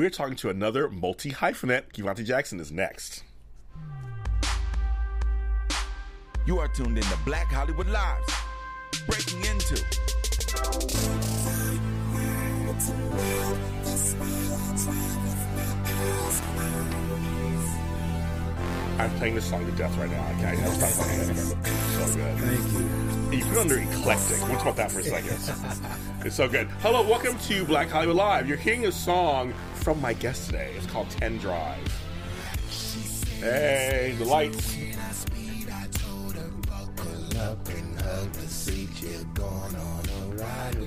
We're talking to another multi hyphenate. Kevontae Jackson is next. You are tuned in to Black Hollywood Lives. Breaking into. I'm playing this song to death right now. Okay, I never stop playing it. So good. Thank you. You put under eclectic. We'll talk about that for a second. it's so good. Hello, welcome to Black Hollywood Live. You're hearing a song from my guest today. It's called 10 Drive. Hey, the lights.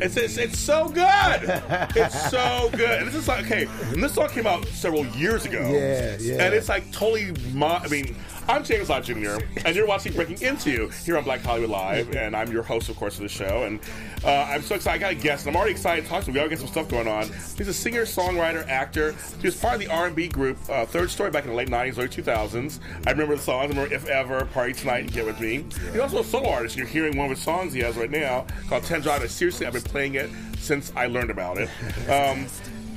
It's, it's, it's so good. It's so good. And this is like okay. And this song came out several years ago. Yeah, yeah. And it's like totally. Mo- I mean, I'm James Lott Jr. and you're watching Breaking Into here on Black Hollywood Live, and I'm your host, of course, of the show. And uh, I'm so excited. I got a guest, and I'm already excited to talk to him. We gotta some stuff going on. He's a singer, songwriter, actor. He was part of the R&B group uh, Third Story back in the late '90s, early 2000s. I remember the songs. I remember If Ever, Party Tonight, and Get With Me. He's also a solo artist. You're hearing one of his songs he has right now called 10 Drive. Seriously, I've been playing it since I learned about it. Um,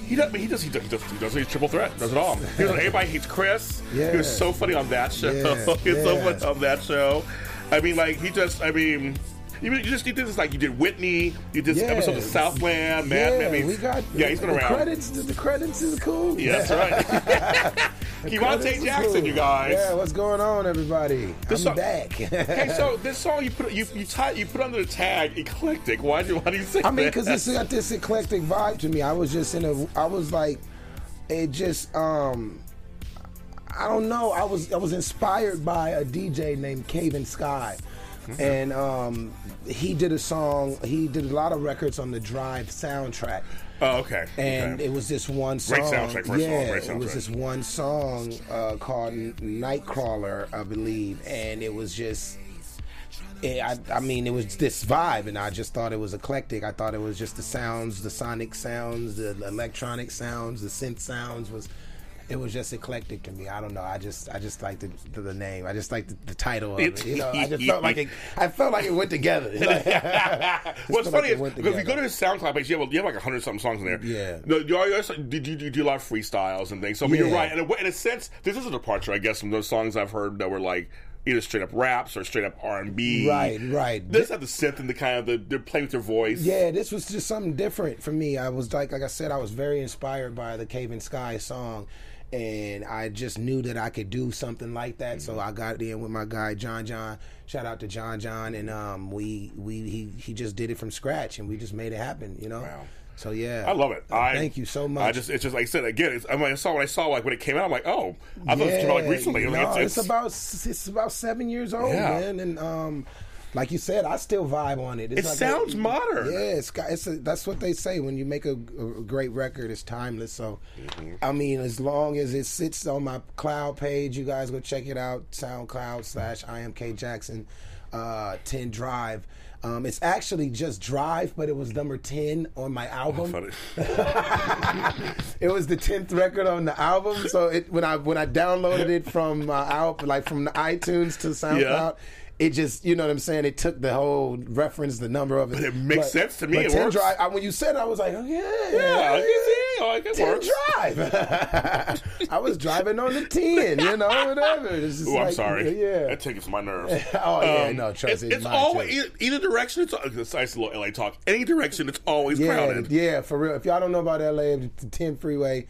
he does, he does, he does, he does, he does, he's triple threat, does it all. He was on Everybody Hates Chris. He was so funny on that show. Yeah, he was so funny on that show. I mean, like, he just, I mean, you, you just, you did this, like, you did Whitney, you did Yeah. episodes of Southland, Mad yeah. I mean, we got. yeah, he's been the around. Credits, the credits is cool. Yeah, that's right. Kevontae Jackson, cool. you guys. Yeah, what's going on, everybody? This I'm song- back. Hey, so this song you put you you, tie, you put under the tag eclectic. Why do why do you say I mean, because it's got this eclectic vibe to me. I was just in a. I was like, it just. um I don't know. I was I was inspired by a DJ named Kavinsky, Mm-hmm. and um, he did a song. He did a lot of records on the Drive soundtrack. oh, okay. and okay. it was this one song. Great soundtrack, first of all, yeah, great it was this one song uh, called Nightcrawler, I believe, and it was just. It, I, I mean, it was this vibe, and I just thought it was eclectic. I thought it was just the sounds, the sonic sounds, the electronic sounds, the synth sounds was. It was just eclectic to me. I don't know. I just, I just like the, the, the name. I just liked the, the title of it. You know, I just felt like it. I felt like it went together. What's like funny it is because if you go to his SoundCloud page, you have, you have like a hundred something songs in there. Yeah. No, you also, did you, you do a lot of freestyles and things? So, I mean, you're Yeah. right. And in a sense, this is a departure, I guess, from those songs I've heard that were like either straight up raps or straight up R and B. Right, right. This had the synth and the kind of the they're playing with their voice. Yeah, this was just something different for me. I was like, like I said, I was very inspired by the Kavinsky song, and I just knew that I could do something like that. So I got in with my guy John John. Shout out to John John, and um, we we he he just did it from scratch, and we just made it happen. You know. Wow. So yeah, I love it. I, Thank you so much. I just, it's just like I said again. It's, I mean, I saw when I saw like when it came out. I'm like, oh, I thought it came out like recently. No, Like, it's, about it's about seven years old, Yeah. man, and um, like you said, I still vibe on it. It's It like sounds modern. Yeah, it's got. It's a, that's what they say when you make a, a great record. It's timeless. So, Mm-hmm. I mean, as long as it sits on my cloud page, you guys go check it out. SoundCloud slash IMK Jackson, uh, ten Drive. Um, it's actually just Drive, but it was number ten on my album. Funny. it was the tenth record on the album. So it when I when I downloaded it from uh, out like from the iTunes to SoundCloud, Yeah. It just you know what I'm saying. It took the whole reference, the number of it. But it makes sense to me. But It 10 works. Drive, I, when you said, it, I was like, oh, yeah, Yeah, you see, like it 10 works. Drive. I was driving on the ten, you know, whatever. It's just Ooh, I'm sorry. Yeah. that tickles my nerves. Oh, yeah, Um, no, trust it's, me, it's always either, either direction. It's, it's nice little LA talk. Any direction, it's always yeah, crowded. yeah, for real. If y'all don't know about LA, the 10 freeway.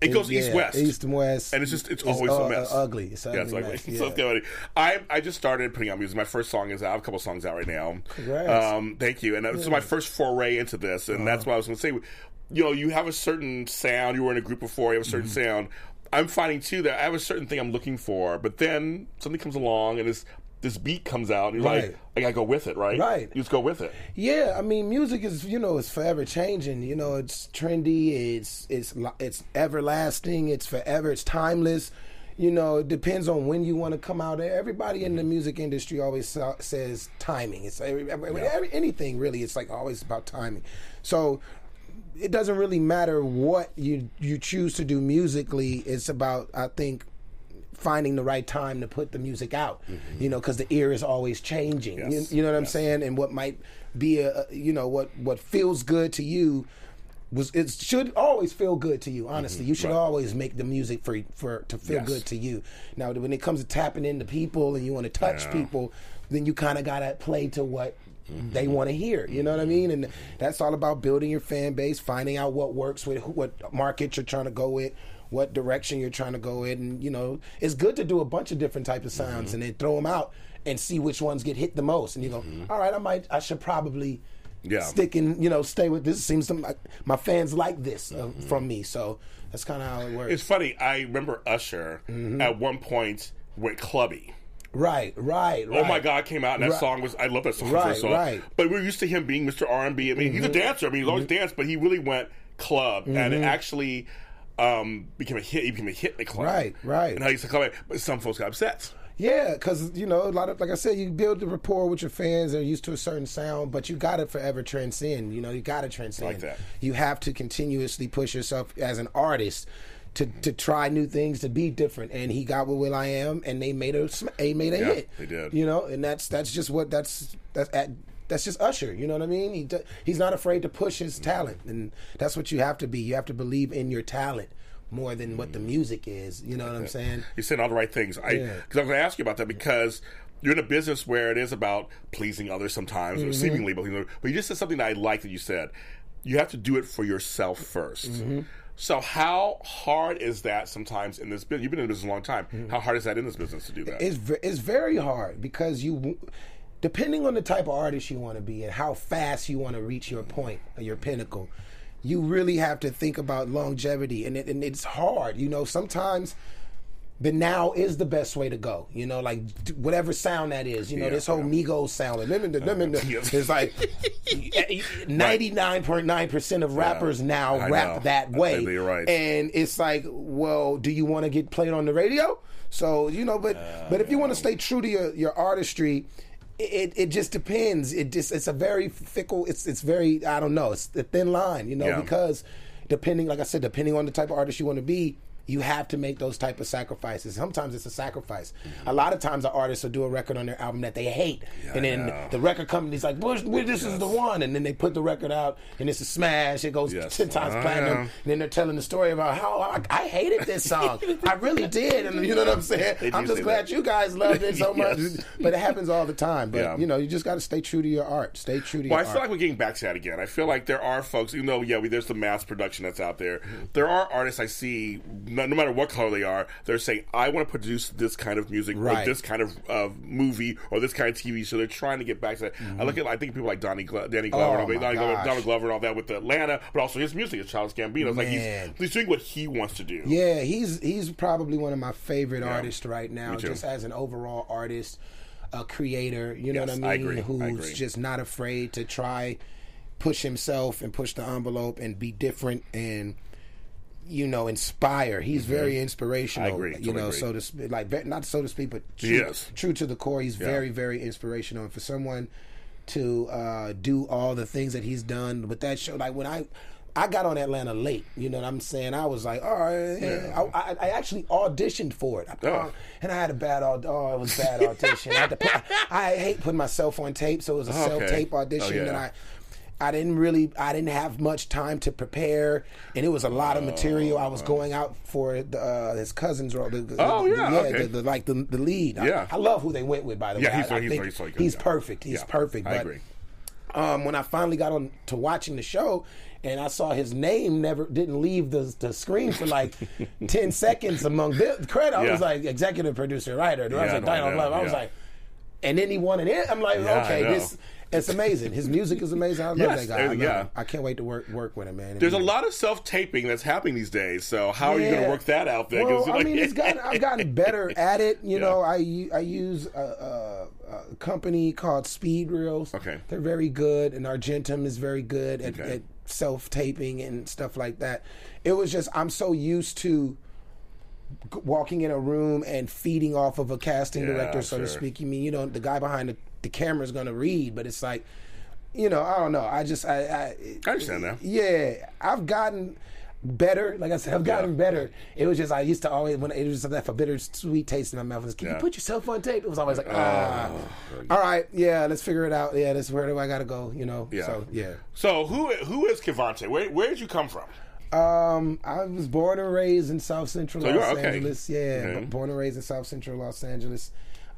It goes yeah, east-west. East and west. and it's just it's always uh, a mess. uh, ugly. It's yeah, ugly. it's ugly. mess, yeah. so funny. I I just started putting out music. My first song is out. I have a couple songs out right now. Congrats. Um, thank you. And this is my first foray into this, and Uh-huh. that's what I was going to say. You know, you have a certain sound. You were in a group before. You have a certain Mm-hmm. sound. I'm finding too that I have a certain thing I'm looking for, but then something comes along and this this beat comes out, and you're Right. like, I gotta go with it, right? Right. You just go with it. Yeah, I mean, music is you know it's forever changing. You know, it's trendy. It's it's it's everlasting. It's forever. It's timeless. You know, it depends on when you want to come out. Everybody in the mm-hmm. music industry always sa- says timing. It's every, every, every- anything really. It's like always about timing. So it doesn't really matter what you you choose to do musically. It's about I think finding the right time to put the music out. You know, because the ear is always changing. Yes. You, you know what I'm saying? And what might be a you know what what feels good to you was it should always feel good to you. Honestly, you should Mm-hmm. Right. always make the music for for to feel Yes. good to you. Now, when it comes to tapping into people and you want to touch Yeah. people, then you kind of gotta play to what. Mm-hmm. They want to hear, you know what I mean, and that's all about building your fan base, finding out what works with who- what market you're trying to go with, what direction you're trying to go in, and you know, it's good to do a bunch of different types of sounds and then throw them out and see which ones get hit the most, and you go, "All right, I might, I should probably Yeah. stick and you know stay with this. Seems to my, my fans like this uh, from me, so that's kind of how it works. It's funny. I remember Usher Mm-hmm. at one point went clubby. right, right, right. Oh my God! Came out and that Right. song was. I love that song. Right, song. right. Mm-hmm. But we're used to him being Mr. R and B. I mean, he's a dancer. I mean, he's always danced, but he really went club, and it actually um, became a hit. He became a hit in the club. Right, right. And how he used to come in, but some folks got upset. Yeah, because you know a lot of like I said, you build the rapport with your fans. They're used to a certain sound, but you got to forever transcend. You know, you got to transcend. Like that. You have to continuously push yourself as an artist to to try new things, to be different. And he got with will.i.am, and they made a they made a Yeah, hit. they did. You know, and that's that's just what that's that's at. That's just Usher, you know what I mean? He he's not afraid to push his talent, and that's what you have to be. You have to believe in your talent more than what the music is. You know what I'm saying? You're saying all the right things. I Yeah. because I was going to ask you about that because you're in a business where it is about pleasing others sometimes, Mm-hmm. or seemingly pleasing others. But you just said something that I like that you said. You have to do it for yourself 1st Mm-hmm. So how hard is that sometimes in this business? You've been in this business a long time. Mm-hmm. How hard is that in this business to do that? It's it's very hard because you, depending on the type of artist you want to be and how fast you want to reach your point or your pinnacle, you really have to think about longevity, and it, and it's hard. You know, sometimes the now is the best way to go. You know, like whatever sound that is. You know, Yeah, this whole yeah. Migos sound. like, lemon- lemon- It's like ninety nine point nine percent of rappers now I rap know. that way. right. And it's like, well, do you want to get played on the radio? So you know, but but if you want to stay true to your, your artistry, it it just depends. It just it's a very fickle. It's it's very I don't know. It's the thin line, you know, Yeah. because depending, like I said, depending on the type of artist you want to be. You have to make those type of sacrifices. Sometimes it's a sacrifice. Mm-hmm. A lot of times, the artists will do a record on their album that they hate, and then the record company's like, "Well, this is the one," and then they put the record out, and it's a smash. It goes Yes. ten times platinum. know. And then they're telling the story about how I, I hated this song. I really did, and you know what I'm saying. They I'm just glad that. you guys loved it so much. Yes. But it happens all the time. But Yeah. you know, you just got to stay true to your art. Stay true to Well, I feel art. like we're getting back to that again. I feel like there are folks, even though, yeah, we, there's the mass production that's out there. Mm-hmm. There are artists I see, no, no matter what color they are, they're saying, I want to produce this kind of music or this kind of uh, movie or this kind of TV show. They're trying to get back to that. I look at, I think people like Donnie Glo- Danny Glover, Mm-hmm. Oh, and all- Donnie Glover. Donald Glover, and all that with Atlanta, but also his music, his Childish Gambino. It's like he's, he's doing what he wants to do. Yeah, he's he's probably one of my favorite Yeah. artists right now, just as an overall artist, a creator. You know Yes, what I I mean? I Who's agree. just not afraid to try, push himself and push the envelope and be different and. You know, inspire. He's very inspirational. Mm-hmm. I agree. You Totally know, agree. so to speak, like not so to speak, but true, He is. true to the core. He's very, very inspirational. And for someone to uh, do all the things that he's done with that show, like when I. I got on Atlanta late, you know what I'm saying? I was like, all right, Yeah. I, I, I actually auditioned for it, I, Oh. and I had a bad oh, it was bad audition. I, had to put, I hate putting myself on tape, so it was a Oh, okay. self tape audition, Oh, yeah. and I. I didn't really, I didn't have much time to prepare, and it was a lot of material. I was going out for the, uh, his cousin's role. The, the- Oh, the- yeah, okay. the, like the the lead. I- Yeah. I, love who they went with. By the Yeah, way, he's- I, I he's- think he's he's yeah. perfect. He's Yeah, perfect. I agree. um, when I finally got on to watching the show and I saw his name never didn't leave the, the screen for like ten seconds among the credit, I was like executive producer, writer. I was like I yeah, I was like, and then he won it. in. I'm like, Yeah, okay, this it's amazing. His music is amazing. I love Yes, that guy. I, yeah. him. I can't wait to work work with him, man. There's a lot of self taping that's happening these days. So how are you going to work that out there? Well, you're I mean, it's gotten, I've gotten better at it. You Yeah. know, I use a, a, a company called Speed Reels. Okay. they're very good, and Argentum is very good at, Okay. at self taping and stuff like that. It was just I'm so used to walking in a room and feeding off of a casting Yeah, director, so to speak. You mean you know the guy behind the, the camera's going to read, but it's like, you know, I don't know. I just I, I I understand that. yeah, I've gotten better. Like I said, I've gotten Yeah. better. It was just I used to always when it was just that bitter sweet taste in my mouth. Was, Can Yeah. you put yourself on tape? It was always like, ah, all right, yeah, let's figure it out. Yeah, this where do I got to go? You know. Yeah. So yeah. So who who is Kevontae? Where where did you come from? Um, I was born and raised in South Central So Los okay. Angeles. Yeah, b- born and raised in South Central Los Angeles.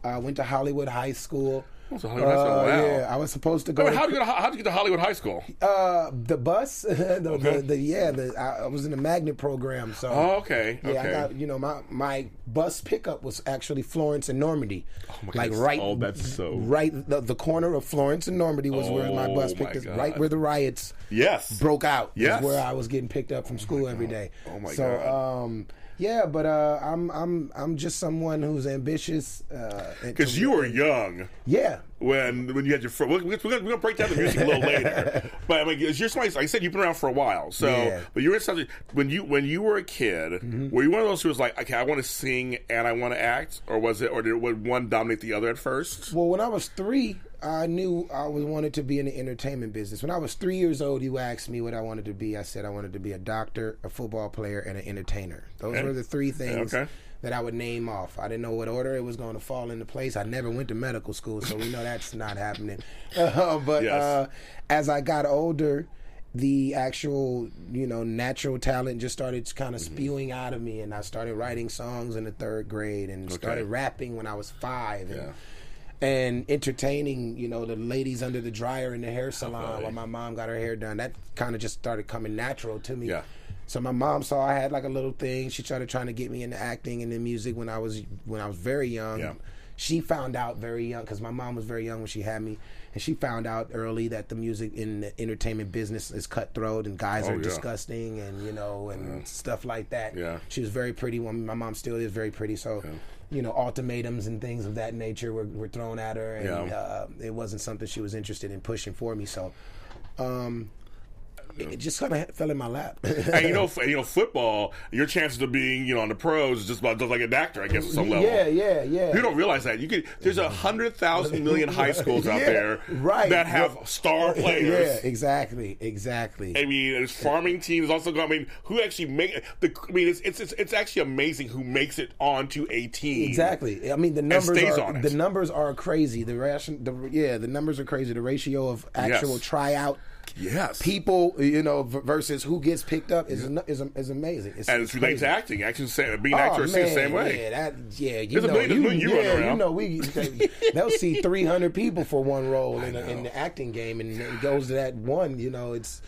Uh, went to Hollywood High School. Oh, Hollywood High School, wow. Yeah, I was supposed to go. Wait, how did you get to, you get to Hollywood High School? uh, the bus, the, Okay. the, the yeah, the, I, I was in the magnet program. So Oh, okay, yeah, I got you know my my bus pickup was actually Florence and Normandy, Oh my like goodness. right, Oh, that's so- right the, the corner of Florence and Normandy was where my Oh, bus my picked God. right where the riots Yes. broke out. Yes. where I was getting picked up from school every day. Oh, my so, God. um, yeah, but uh, I'm I'm I'm just someone who's ambitious. Uh, Because to- you were young yeah, when when you had your first. We're, we're, gonna, we're gonna break down the music a little later. But I mean, you're somebody. Like I said, you've been around for a while. So, Yeah. Mm-hmm. but you were something when you when you were a kid. Were you one of those who was like, okay, I want to sing and I want to act, or was it, or did would one dominate the other at first? Well, when I was three, I knew I was wanted to be in the entertainment business. When I was three years old, you asked me what I wanted to be. I said I wanted to be a doctor, a football player, and an entertainer. Those Okay. were the three things Okay. that I would name off. I didn't know what order it was going to fall into place. I never went to medical school, so we know that's not happening. Uh, but Yes. uh, as I got older, the actual, you know, natural talent just started kind Mm-hmm. of spewing out of me, and I started writing songs in the third grade and started rapping when I was five. And, Yeah. And entertaining, you know, the ladies under the dryer in the hair salon while my mom got her hair done. That kind of just started coming natural to me. Yeah. So my mom saw I had like a little thing. She started trying to get me into acting and in music when I was when I was very young. Yeah. She found out very young because my mom was very young when she had me, and she found out early that the music in the entertainment business is cutthroat and guys Oh, are yeah. disgusting and you know and stuff like that. Yeah. She was very pretty. Well, my mom still is very pretty. So, you know, ultimatums and things of that nature were, were thrown at her, and Yeah. uh, it wasn't something she was interested in pushing for me. So, um, it, just kind of fell in my lap. and you know, f- you know, football. Your chances of being, you know, on the pros is just about just like an actor, I guess, at some level. yeah, yeah, yeah. You don't realize that you could. There's a hundred thousand million high schools out Yeah, there, right. that have star players. Yeah, exactly, exactly. I mean, there's farming teams also. Go, I mean, who actually make the? I mean, it's, it's it's it's actually amazing who makes it onto a team. Exactly. I mean, the numbers stays are the numbers are crazy. The ration, the yeah, the numbers are crazy. The ratio of actual Yes. tryout Yes. people, you know, v- versus who gets picked up is is, is amazing. It's, and it's related to acting. Say, being Oh, an actor is the man, same way. Yeah, that, yeah, you There's know, you, you yeah, you know, we they'll see 300 people for one role in, a, in the acting game, and it goes to that one. You know, it's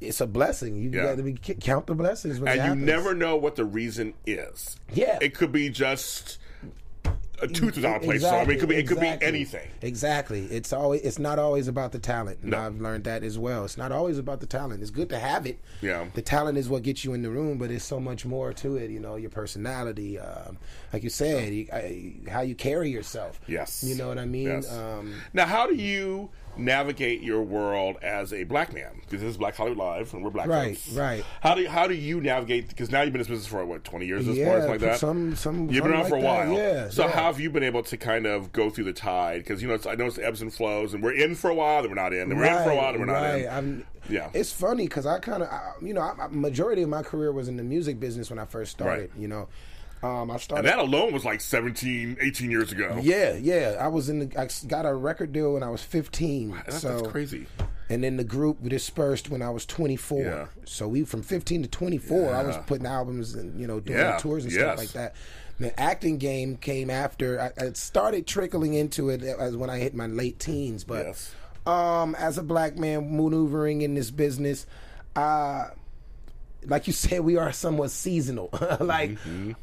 it's a blessing. You Yeah. got to be count the blessings, and you never know what the reason is. Yeah. it could be just a tooth was out of place. So I mean, it could be it could be anything. Exactly. It's always it's not always about the talent. And No. I've learned that as well. It's not always about the talent. It's good to have it. Yeah. The talent is what gets you in the room, but there's so much more to it. You know, your personality, um, like you said, you, I, how you carry yourself. Yes. You know what I mean? Yes. Um, Now, how do you navigate your world as a black man? Because this is Black Hollywood Live, and we're black Right, folks. right. How do you, how do you navigate? Because now you've been in this business for what twenty years, this yeah. point, like that. Some some. You've been around something for a like that. while, Yeah. So yeah. how have you been able to kind of go through the tide? Because you know, it's, I know it's ebbs and flows, and we're in for a while, then we're not in, then we're in for a while, then we're not right. in. I'm, Yeah. it's funny because I kind of, you know, I, I- majority of my career was in the music business when I first started. Right. You know, um, I And that alone was like 17, 18 years ago. yeah, yeah. I was in. The, I got a record deal when I was 15. That's, so that's crazy. And then the group dispersed when I was 24. Yeah. So we from 15 to 24, I was putting albums and you know doing Yeah, tours and yes. stuff like that. The acting game came after. I, I started trickling into it as when I hit my late teens, but Yes. um, as a black man maneuvering in this business, uh, like you said, we are somewhat seasonal. like,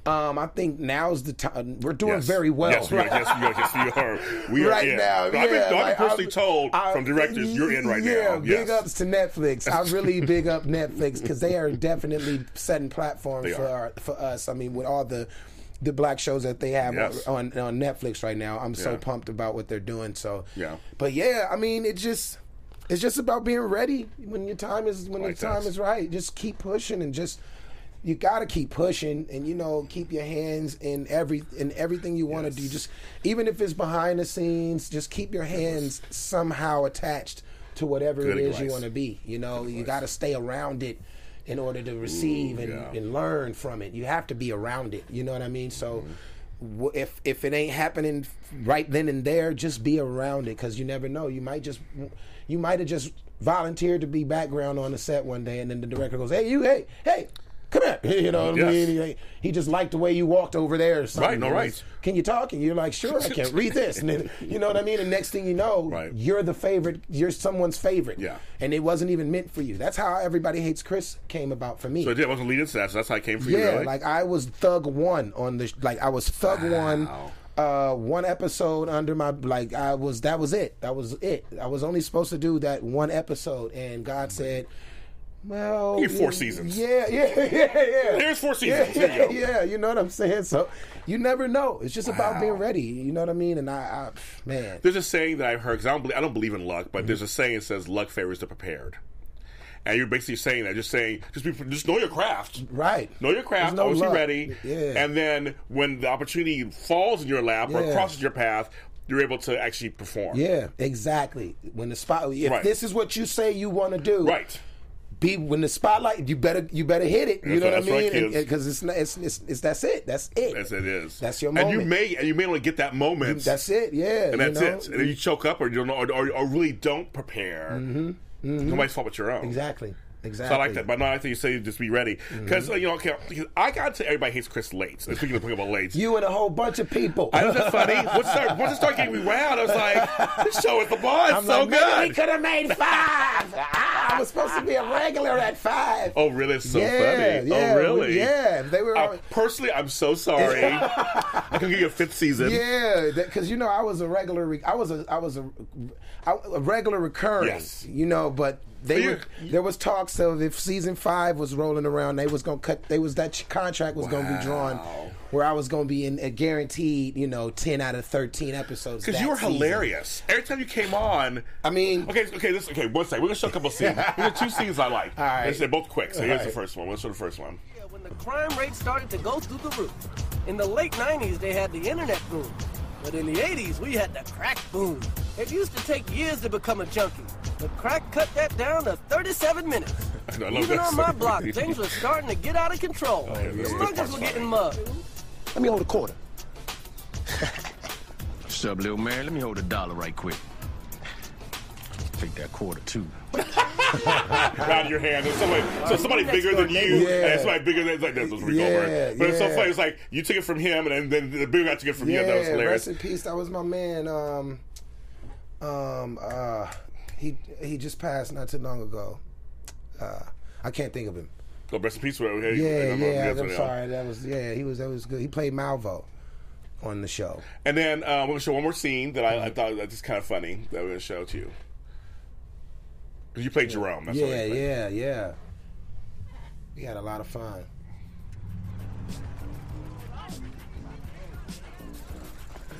um, I think now's the time. We're doing Mm-hmm. Yes. very well. Yes, we are. Yes, we are. Yes, we are. We are right in. now. I've yeah, been, I've been personally I'm- told I- from directors, you're in right yeah, now. big yes. ups to Netflix. I really big up Netflix because they are definitely setting platforms for our, for us. I mean, with all the the black shows that they have Yes. on, on Netflix right now, I'm so pumped about what they're doing. So Yeah. but yeah, I mean, it just it's just about being ready when your time is when Like your time is right. Just keep pushing and just you got to keep pushing and you know keep your hands in every in everything you want to do. Just even if it's behind the scenes, just keep your hands somehow attached to whatever Good it is you want to be. You know, you got to stay around it. in order to receive and, yeah. and learn from it. You have to be around it. You know what I mean? So. Mm-hmm. w- If if it ain't happening right then and there, just be around it because you never know. You might just you might have just volunteered to be background on the set one day, and then the director goes, "Hey, you, hey, hey, come here." You know what Yes. I mean? He, he just liked the way you walked over there. Or something. Right, no, right. Can you talk? And you're like, "Sure, I can." Read this, and then you know what I mean. And next thing you know, Right. you're the favorite. You're someone's favorite. Yeah. And it wasn't even meant for you. That's how everybody hates Chris came about for me. So it wasn't leading to that. So that's how it came for you. Yeah, really? like I was Thug One on the like I was Thug One. Uh, one episode under my like I was that was it. That was it. I was only supposed to do that one episode, and God said, "Well, You four yeah, seasons. Yeah, yeah, yeah, yeah. Here's four Yeah, seasons. You yeah, you know what I'm saying. So you never know. It's just about being ready. You know what I mean? And I, I man, There's a saying that I've heard because I don't believe, I don't believe in luck, Mm-hmm. but there's a saying that says luck favors the prepared. And you're basically saying that, just saying, just be, just know your craft. right? Know your craft, There's no always be ready. Yeah. And then when the opportunity falls in your lap or crosses your path, you're able to actually perform. Yeah, exactly. When the spot, if Right. this is what you say you want to do, Right. be when the spotlight you better you better hit it you That's know right- what i that's mean because it's, it's it's it's that's it that's it As it is. That's your moment. And you may and you may only get that moment. that's it yeah and that's you know? it. And then you choke up or you don't know, or, or, or really don't prepare. Mm-hmm. Mm-hmm. Nobody's fault but your own. exactly exactly So I like that, but no, I think you say just be ready because Mm-hmm. you know. Okay, I got to everybody hates Chris Lates. Speaking of talking about Lates, you and a whole bunch of people I know that's funny. Once it started, once it started getting me wound, I was like, "This show is the boss, I'm so like, maybe we could have made five Ah, I was supposed to be a regular at five Oh, really? It's so yeah, funny. yeah, oh, really? yeah they were Uh, personally, I'm so sorry. I can give you a fifth season. Yeah, because you know I was a regular. Re- I was a I was a, a regular recurring. Yes. You know, but they were, there was talks of if season five was rolling around, they was gonna cut. They was that contract was gonna be drawn where I was gonna be in a guaranteed, you know, ten out of thirteen episodes. Because you were season. hilarious. Every time you came on, I mean, Okay, okay, this okay. One second, we're gonna show a couple scenes. Here are two scenes I like. All right. They're both quick. So here's the first one. Let's show the first one. Yeah, when the crime rate started to go through the roof. In the late 90s, they had the internet boom. But in the 80s, we had the crack boom. It used to take years to become a junkie. But crack cut that down to 37 minutes. I love Even that on my block, things were starting to get out of control. yeah, the this- this smugglers were getting mugged. Let me hold a quarter. What's up, little man? Let me hold a dollar right quick. Take that quarter, too. out of your hand. And somebody, so somebody bigger than you, neighbor. and somebody bigger than like this was Rico Yeah, over. But it's so yeah. funny. It's like you took it from him, and then the bigger guy took it from yeah, you. That was hilarious. rest in peace. That was my man. Um, um, uh, he he just passed not too long ago. Uh, I can't think of him. So rest in peace. Hey, Yeah, I'm yeah. I'm sorry. That was yeah. He was that was good. He played Malvo on the show. And then uh, we're gonna show one more scene that I, I thought that is just kind of funny that we're gonna show to you. 'Cause you played Jerome. That's yeah, played. yeah, yeah. We had a lot of fun.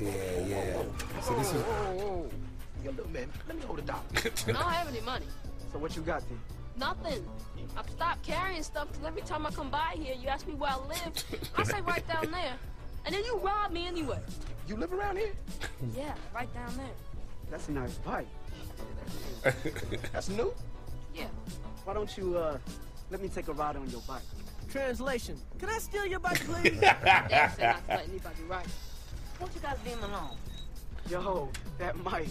Yeah, yeah. So this is Yo, little man, let me hold a dollar. I don't have any money. So what you got then? Nothing. I've stopped carrying stuff because every time I come by here, you ask me where I live. I say right down there. And then you rob me anyway. You live around here? Yeah, right down there. That's a nice bike. That's new. Yeah. Why don't you, uh, let me take a ride on your bike? Translation. Can I steal your bike, please? Dad said not to let anybody ride. Won't you guys leave him alone? Yo, that Mike.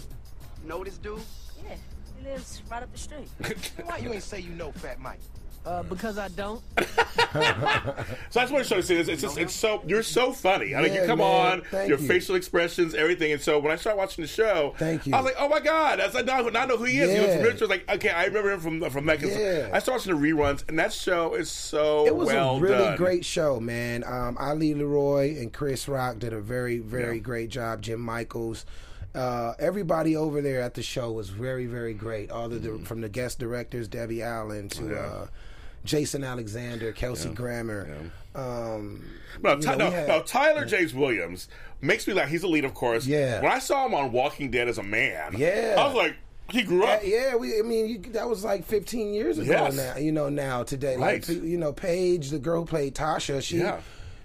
Know this dude? Yeah, he lives right up the street. Why you ain't say you know Fat Mike? uh, because I don't. So I just want to show you. It's, it's just it's so you're so funny. I mean, Yeah, you come man. on, Thank your you. facial expressions, everything. And so when I started watching the show, Thank you. I was like, oh my god, that's I now, now I know who he is. He was Yeah. familiar. So like, okay, I remember him from from that. Yeah. I started watching the reruns, and that show is so it was well a really done. great show, man. Um, Ali LeRoi and Chris Rock did a very, very Yeah. great job. Jim Michaels, uh, everybody over there at the show was very, very great. All the Mm-hmm. from the guest directors, Debbie Allen to Yeah. uh, Jason Alexander, Kelsey Grammer. Um, No, Ty- know, no, had- no, Tyler James Williams makes me laugh. He's a lead, of course. Yeah. When I saw him on Walking Dead as a man, Yeah. I was like, he grew Yeah, up. yeah, we. I mean, you, that was like 15 years ago Yes. now. You know, now today, Right. like you know, Paige, the girl who played Tasha, she Yeah.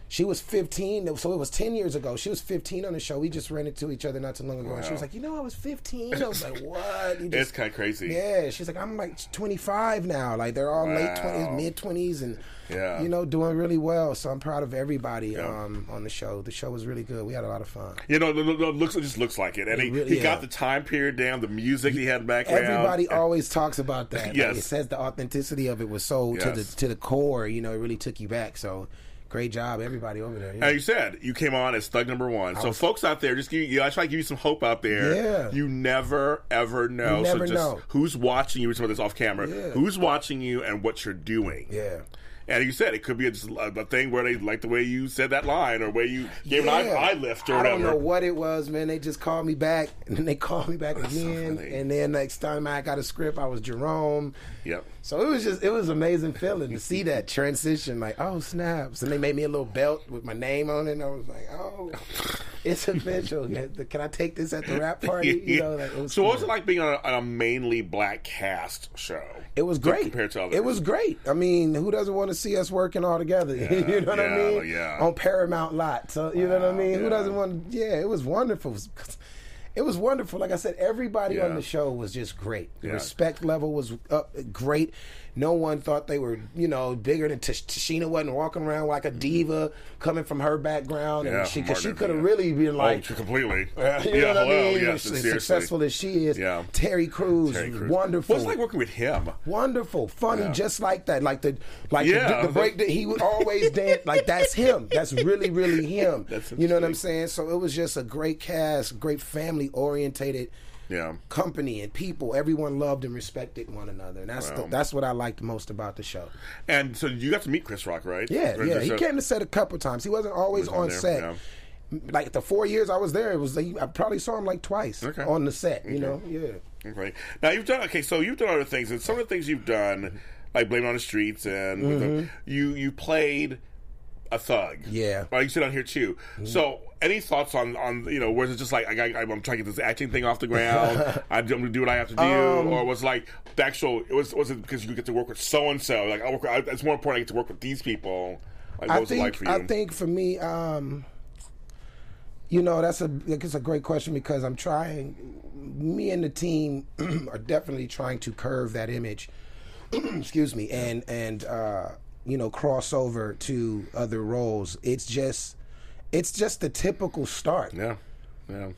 She was 15, so it was 10 years ago. She was 15 on the show. We just ran into each other not too long ago. And she was like, You know, I was 15. I was like, What? You It's kind of crazy. yeah, she's like, I'm like 25 now. Like they're all late 20s, mid 20s, and Yeah. you know, doing really well. So I'm proud of everybody Yeah. um, on the show. The show was really good. We had a lot of fun. You know, it it- it looks it just looks like it, and he, really- he yeah. got the time period down, the music he had background. Everybody always talks about that. Like, Yes. it says the authenticity of it was so to the to the core. You know, it really took you back. So great job, everybody over there. And you said you came on as thug number one. So, was- folks out there, just give you, I try to give you some hope out there. Yeah. You never ever know. Never so just know. who's watching you. Some of this off camera. Yeah. Who's watching you and what you're doing. Yeah. And you said it could be a, a, thing where they like the way you said that line or way you gave an eye, eye lift or I whatever. I don't know what it was, man. They just called me back, and then they called me back That's again. funny. and then next time I got a script, I was Jerome. Yep. So it was just it was amazing feeling to see that transition. Like, oh snaps! And they made me a little belt with my name on it. And I was like, oh, it's official. Can I take this at the rap party? You know, like, it was so what was it like being on a, on a mainly black cast show? It was great compared to others. It was great. I mean, who doesn't want to see us working all together? you know what I mean? yeah. On Paramount lot. So you know what I mean? yeah. Who doesn't want? Yeah, it was wonderful. It was wonderful. Like I said, everybody Yeah. on the show was just great. The Yeah. respect level was up great. No one thought they were, you know, bigger than Tash- Tichina wasn't walking around like a diva coming from her background, Yeah, and she because she could have yeah. really been like, oh, completely. uh, you yeah, know what I mean? yes, as successful as she is, Yeah. Terry Crews, Terry Crews. wonderful. What's like working with him? Wonderful, funny, just like that. Like the like the, the break that he would always dance. Like that's him. That's really, really him. That's you know what I'm saying? So it was just a great cast, great family orientated Yeah. company and people. Everyone loved and respected one another, and that's Wow. the, that's what I liked most about the show. And so you got to meet Chris Rock, right? Yeah, Or yeah. He a- came to set a couple times. He wasn't always on on set. yeah. Like the four years I was there, it was like, I probably saw him like twice Okay. on the set. You know, yeah. Okay. Now you've done okay. So you've done other things, and some of the things you've done, like Blame on the Streets, and the- you you played a thug. Mm-hmm. Yeah. Mm-hmm. Right. You sit on here too. So any thoughts on on you know was it just like I I'm trying to get this acting thing off the ground? I'm going to do what I have to do, Um, or was it like the actual? It was was it because you get to work with so and so? Like I work. I, it's more important I get to work with these people. Like what I was think it like for you? I think for me, um, you know, that's a it's a great question because I'm trying. Me and the team are definitely trying to curve that image. excuse me, and and uh, you know, cross over to other roles. It's just, it's just the typical start yeah. Yeah.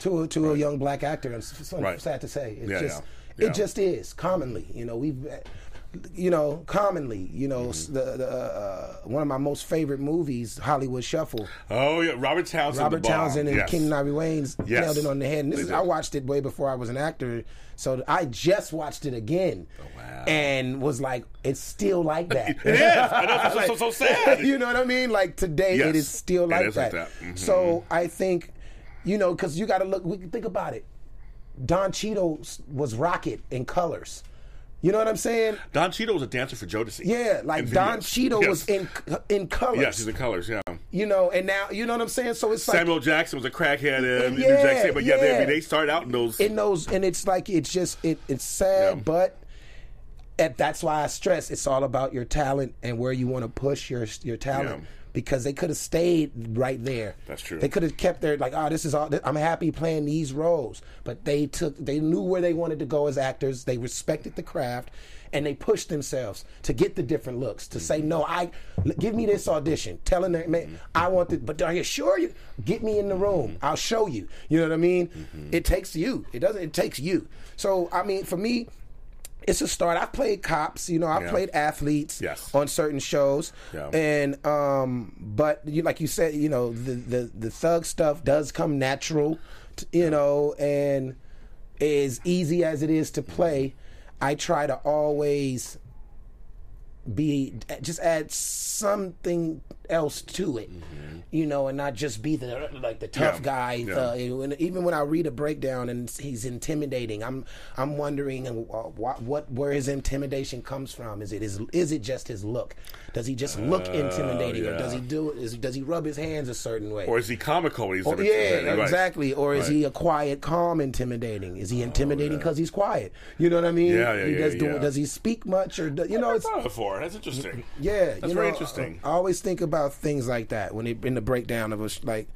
to a, to a young black actor. So Right. sad to say, it's Yeah, just yeah, yeah. it just is commonly. You know, we've you know commonly. You know, Mm-hmm. the, the uh, one of my most favorite movies, Hollywood Shuffle. Oh yeah, Robert Townsend. Robert. Townsend and Yes. Keenen Ivory Wayans Yes. nailed it on the head. And this is. I watched it way before I was an actor, so I just watched it again. Oh, wow. And was like, it's still like that. It is. I know. It's so, so, so sad. you know what I mean? Like today, Yes. it is still like is that. like that. Mhm. So I think, you know, because you got to look. We can think about it. Don Cheadle was Rocket in colors. You know what I'm saying? Don Cheadle was a dancer for Jodeci. Yeah, like Don. Cheadle Yes. was in in colors. Yes, he's in colors. Yeah. you know, and now you know what I'm saying. So it's like Samuel Jackson was a crackhead in New Yeah, Jack City, but yeah, they, yeah. mean, they started out in those. in those and it's like it's just it it's sad Yeah. but and that's why I stress it's all about your talent and where you want to push your your talent Yeah. Because they could have stayed right there. That's true. They could have kept their like oh this is all I'm happy playing these roles, but they took they knew where they wanted to go as actors. They respected the craft and they pushed themselves to get the different looks to say mm-hmm. no I give me this audition. Telling them man I mm-hmm. want it but are you sure you get me in the room. Mm-hmm. I'll show you. You know what I mean? It takes you. It doesn't it takes you. So I mean for me it's a start. I've played cops, you know, I've Yeah. played athletes Yes. on certain shows. Yeah. And um but you like you said, you know, the the the thug stuff does come natural, t- you know, and as easy as it is to play, I try to always be just add something else to it. you know, and not just be the like the tough Yeah, guy. yeah. The, when, even when I read a breakdown and he's intimidating, I'm I'm wondering uh, what, what where his intimidation comes from. Is it is is it just his look? Does he just look intimidating, or does Oh, he do is does he rub his hands a certain way? Or is he comical when he's never yeah? Right. exactly. Or is Right. Oh, he a quiet, calm, intimidating? Is he intimidating because he's quiet? You know what I mean? Yeah, yeah, He yeah, does, do- does he speak much, or do, you know? Never It's before. That's interesting. yeah, That's you very know, interesting. I always think about things like that when they in the breakdown of us, like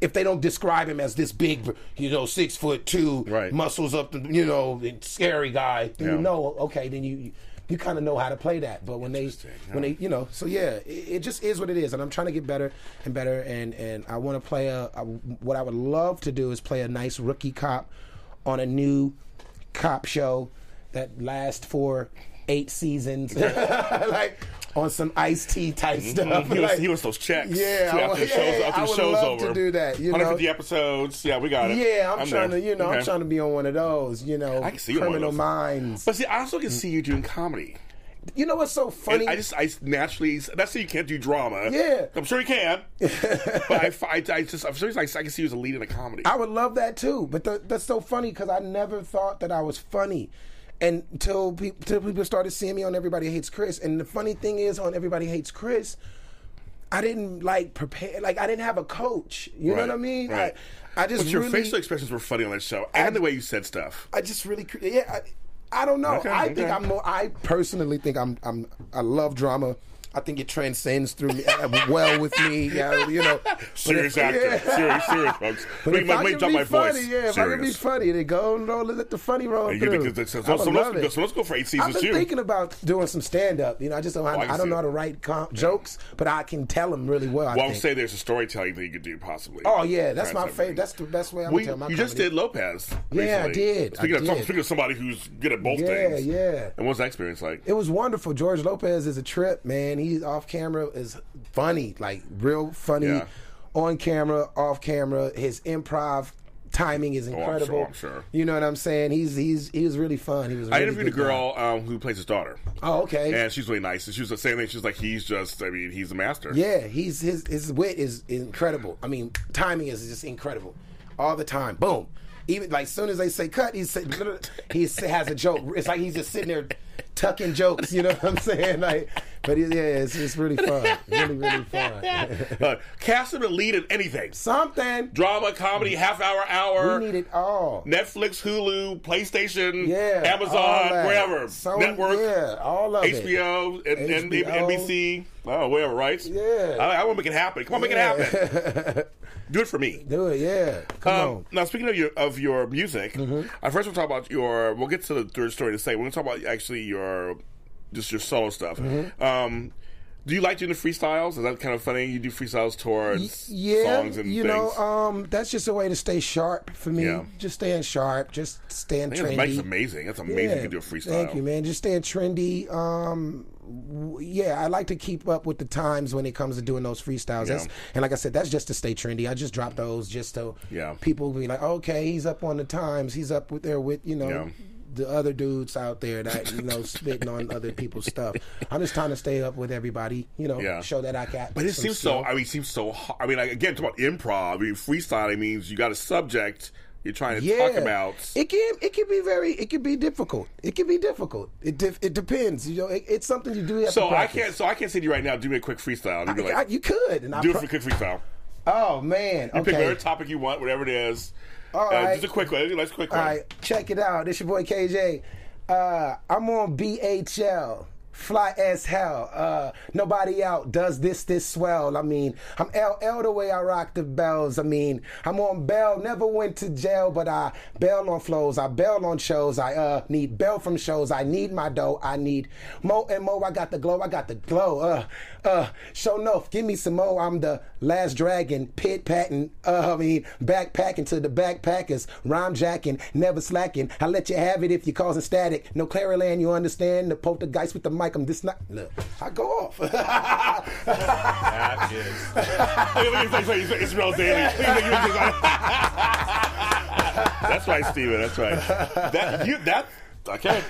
if they don't describe him as this big, you know, six foot two, Right. muscles up, the, you know, scary guy, then Yeah. you know, okay, then you. You kind of know how to play that, but when they, Interesting, when they, you know, so yeah, it, it just is what it is, and I'm trying to get better and better, and and I want to play a, a. What I would love to do is play a nice rookie cop on a new cop show that lasts for eight seasons, like on some Ice-T type stuff. Mm-hmm. He, Like, was, he was those checks. Yeah, after the show's, yeah, after I the would show's love to do that, you know? 150 episodes. Yeah, we got it. Yeah, I'm, trying there. to, you know, I'm trying to be on one of those, you know, I can see you one of criminal minds. But see, I also can see you doing comedy. you know what's so funny? And I just, I naturally, that's so you can't do drama. Yeah. I'm sure you can. but I, I, I just, I'm sure I, I can see you as a lead in a comedy. I would love that too, but th- that's so funny because I never thought that I was funny. Until pe- till people started seeing me on Everybody Hates Chris, and the funny thing is, on Everybody Hates Chris, I didn't like prepare. Like I didn't have a coach. You know what I mean? right. I, I just but your really, facial expressions were funny on that show, and the way you said stuff. I just really, yeah. I, I don't know. Okay, I okay. think I'm more. I personally think I'm. I'm. I love drama. I think it transcends through me uh, well with me. Yeah, you know, Serious if- actor. yeah. Serious, serious, folks. But wait, I can drop be my funny, voice. yeah, if I can be Serious. funny, then go and roll, let the funny roll You through. think that- so, I so, so, let's, so let's go for eight seasons. I've been too. thinking about doing some stand up. You know, I just don't. I I, I don't know it. how to write com- jokes, but I can tell them really well. I well, I'll say there's a storytelling thing you could do possibly. Oh yeah, that's my favorite. That's the best way I'm We, gonna tell my you just did Lopez. Yeah, I did. I Speaking of speaking of somebody who's good at both things. Yeah, yeah. And what's that experience like? It was wonderful. George Lopez is a trip, man. He's off camera is funny, like real funny. Yeah. On camera, off camera, his improv timing is Oh, I'm incredible. sure, I'm sure. You know what I'm saying? He's he's he was really fun. He was. a I really interviewed a girl um, who plays his daughter, Oh, okay. and she's really nice. And she was the same thing. She's like, he's just, I mean, he's a master. Yeah, he's his his wit is incredible. I mean, timing is just incredible, all the time. Boom. Even like soon as they say cut, he's he has a joke. It's like he's just sitting there tucking jokes. You know what I'm saying? Like, but it, yeah, it's, it's really fun. Really, really fun. Uh, cast him and lead in anything. Something Drama, comedy, half hour, hour. we need it all. Netflix, Hulu, PlayStation, Yeah, Amazon, wherever, network, yeah, all of it. HBO, and, and HBO. NBC, oh, whatever, right? Yeah. I, I want to make it happen. Come on, make it happen. Do it for me. Do it, yeah. Come Um, on. Mm-hmm. now, speaking of your of your music, I first want to talk about your. We'll get to the third story a second. We're going to talk about actually your just your solo stuff. Mm-hmm. Um, do you like doing the freestyles? Is that kind of funny? You do freestyles towards yeah, songs and you things. know, um, that's just a way to stay sharp for me. Yeah. Just staying sharp, just staying trendy. Mike's amazing. That's amazing. you can do a freestyle. Thank you, man. Just staying trendy. Um, yeah, I like to keep up with the times when it comes to doing those freestyles. Yeah. and like I said, that's just to stay trendy. I just drop those just so Yeah. people be like, okay, he's up on the times. He's up with there with you know. Yeah. The other dudes out there that you know spitting on other people's stuff. I'm just trying to stay up with everybody, you know, Yeah. show that I got. But it seems so. I mean, it seems so. hard. I mean, like, again, talk about improv. I mean, freestyling means you got a subject you're trying to yeah. talk about. It can it can be very it can be difficult. It can be difficult. It dif- it depends. You know, it, it's something you do so I can't. So I can't say you right now. Do me a quick freestyle. And you'd I- like, I- you could, and I do pro- it for a quick freestyle. Oh man, You pick whatever topic you want, whatever it is. All Uh, right. Just a quick one. Let's quick one. right, check it out. This your boy KJ. Uh, I'm on BHL. Fly as hell. Uh, nobody out does this this swell. I mean, I'm LL the way I rock the bells. I mean, I'm on Bell. Never went to jail, but I bail on flows. I bail on shows. I uh need bail from shows. I need my dough. I need mo and mo. I got the glow. I got the glow. Uh, uh. Show enough. Give me some mo. I'm the last dragon. Pit patting. Uh, I mean, backpacking to the backpackers. Rhyme jacking. Never slacking. I let you have it if you're causing static. No Claryland, you understand? The poltergeist with the mic. I'm this not. Look, I go off. That is. It's real daily. That's right, Steven. That's right. That you that okay.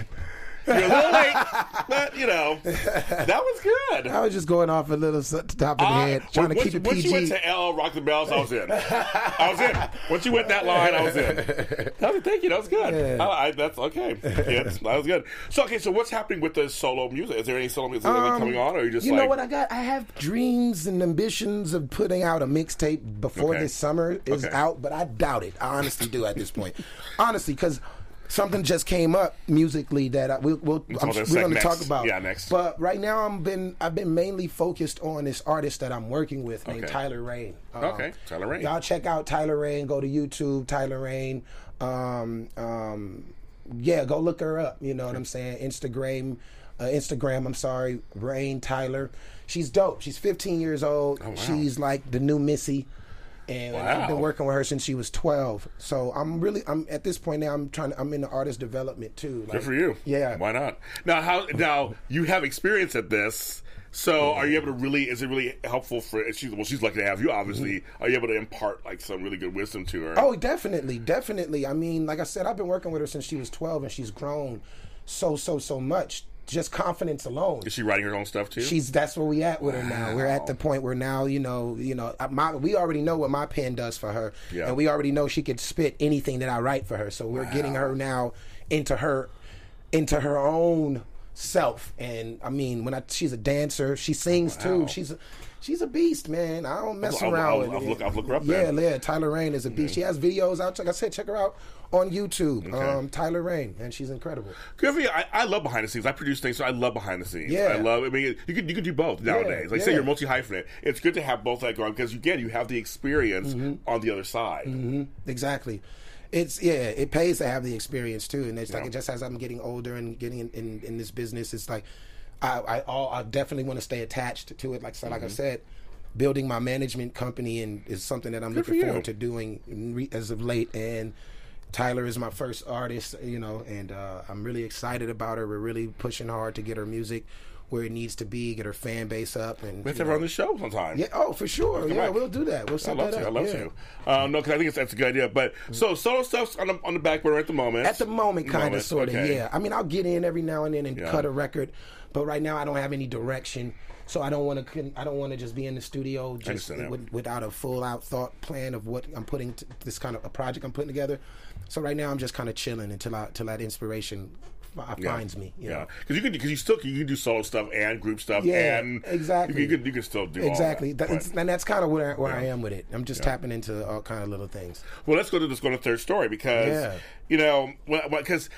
You're a little late, but you know that was good. I was just going off a little top of the I- head, trying to keep it PG. once you went to L Rock the Bells, I was in. I was in. Once you went that line, I was in. That was, thank you. That was good. Yeah. I, I, that's okay. That was good. So okay, so what's happening with the solo music? Is there any solo music Um, coming on, or are you just you like know what I got? I have dreams and ambitions of putting out a mixtape before Okay. this summer is Okay. out, but I doubt it. I honestly do at this point. honestly, because something just came up musically that I, we'll, we'll We'll I'm, talk about we're going to talk about. Yeah, next. But right now, I'm been I've been mainly focused on this artist that I'm working with named Okay. Tyler Rain. Um, Okay, Tyler Rain. Y'all check out Tyler Rain. Go to YouTube, Tyler Rain. Um, um, yeah, go look her up. You know what I'm saying? Instagram, uh, Instagram. I'm sorry, Rain Tyler. She's dope. She's 15 years old. Oh, wow. She's like the new Missy. And I've been working with her since she was 12. So I'm really, I'm at this point now. I'm trying. to I'm in the artist development too. Like, Good for you. Yeah. Why not? Now, how? Now you have experience at this. So, are you able to really? Is it really helpful for? She's well. She's lucky to have you. Obviously, are you able to impart like some really good wisdom to her? Mm-hmm. Oh, definitely, definitely. I mean, like I said, I've been working with her since she was 12, and she's grown so, so, so much. Just confidence alone. Is she writing her own stuff too? She's that's where we at with her now. We're at the point where now you know, you know, my, we already know what my pen does for her, Yeah. and we already know she could spit anything that I write for her. So we're getting her now into her, into her own self. And I mean, when I she's a dancer, she sings Wow. too. She's she's a beast, man. I don't mess I'll- around I'll- with I'll it. look- I'll look her up Yeah, yeah. Tyler Rain is a beast. She has videos out. Like I said, check her out on YouTube. Um, Tyler Rain, and she's incredible. Good for you. I, I love behind the scenes. I produce things, so I love behind the scenes. Yeah. I love. I mean, you can you can do both nowadays. Like say you're multi hyphenate. It's good to have both that going because again, you have the experience Mm-hmm. on the other side. Exactly. It's yeah, it pays to have the experience too, and it's like it just as I'm getting older and getting in, in, in this business, it's like I I, all, I definitely want to stay attached to it. Like so, Mm-hmm. like I said, building my management company and is something that I'm Good looking you. forward to doing re- as of late. And Tyler is my first artist, you know, and uh, I'm really excited about her. We're really pushing hard to get her music where it needs to be, get her fan base up, and We have to have her know- on the show sometime. yeah, oh for sure, Come yeah, back. we'll do that. We'll I set love that to. up. I love yeah. to. Um, no, because I think it's, that's a good idea. But so solo stuff's on the on the back burner at the moment. At the moment, kind of, sort of, okay. yeah. I mean, I'll get in every now and then and Yeah. cut a record, but right now I don't have any direction, so I don't want to. I don't want to just be in the studio just with, without a full out thought plan of what I'm putting to this kind of a project I'm putting together. So right now I'm just kind of chilling until I until that inspiration fi- Yeah. finds me. You Yeah, because you can because you still you can do solo stuff and group stuff. Yeah, and exactly. You can, you can still do all Exactly, that. That- and that's kind of where where I am with it. I'm just tapping into all kind of little things. Well, let's go to let's go to the third story because Yeah. you know because.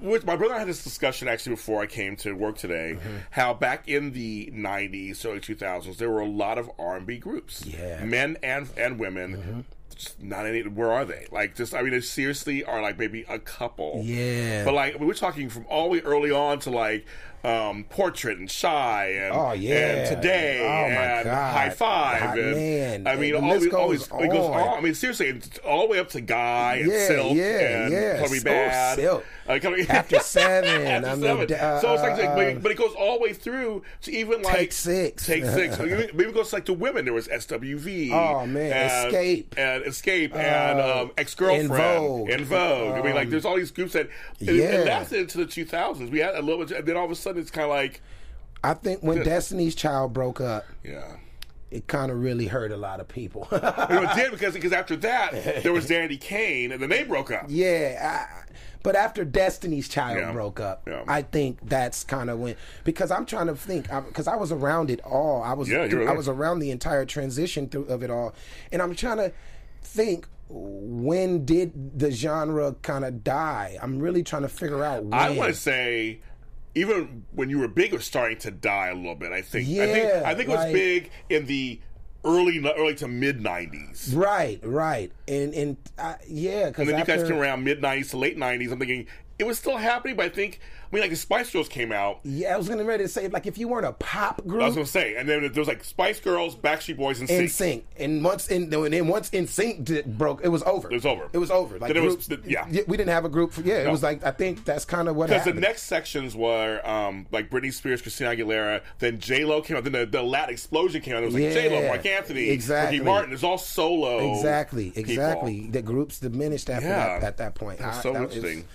With my brother and I had this discussion actually before I came to work today. Mm-hmm. How back in the '90s, early 2000s, there were a lot of R&B groups, Yeah. Mm-hmm. men and and women. Just not any. Where are they? Like, just I mean, they seriously are like maybe a couple. Yeah. but like we're talking from all the early on to like um, portrait and Shai and Oh, yeah. and today Oh, and God. Hi-Five and man. I mean The all, list these, all goes these it goes on. on. I mean seriously, all the way up to Guy and Yeah, Silk yeah, and yeah. Chloe Oh, Bad. Silk. Uh, Chloe- After Seven, After I mean, Seven. uh, so it's like, uh, but, but it goes all the way through to even like Take Six. Take six. Maybe it goes like to women. There was SWV. Oh, man. and, Xscape. and Xscape and Uh, um, ex girlfriend In Vogue. In Vogue. I mean, like Um, there's all these groups that, and, yeah. and that's into the 2000s. We had a little bit, and then all of a sudden it's kind of like, I think when Destiny's Child broke up, yeah. it kind of really hurt a lot of people. You know, it did because because after that there was Danity Kane and then they broke up. yeah, I, but after Destiny's Child Yeah. broke up, Yeah. I think that's kind of when because I'm trying to think because I was around it all. I was Yeah, through- I was around the entire transition through of it all, and I'm trying to think when did the genre kind of die? I'm really trying to figure out when. I want to say. Even when you were big, it was starting to die a little bit. I think. I think. I think it was like- big in the early, early to mid '90s. Right, right, and and uh, yeah, because And then you guys came around mid '90s to late '90s. I'm thinking it was still happening, but I think. I mean, like the Spice Girls came out. Yeah, I was gonna ready to say like if you weren't a pop group, I was gonna say, and then there was like Spice Girls, Backstreet Boys, NSYNC. sync, and once in and then once NSYNC broke, it was over. It was over. It was over. Like Then it was- groups, yeah. we didn't have a group. For, yeah, it was like I think that's kind of what Because the next sections were um, like Britney Spears, Christina Aguilera, then J Lo came out, then the, the Latin explosion came out. It was like Yeah, J Lo, Marc Anthony, exactly. Ricky Martin. It's all solo. exactly, people. exactly. The groups diminished after Yeah. that at that point. That's I- so that was- interesting.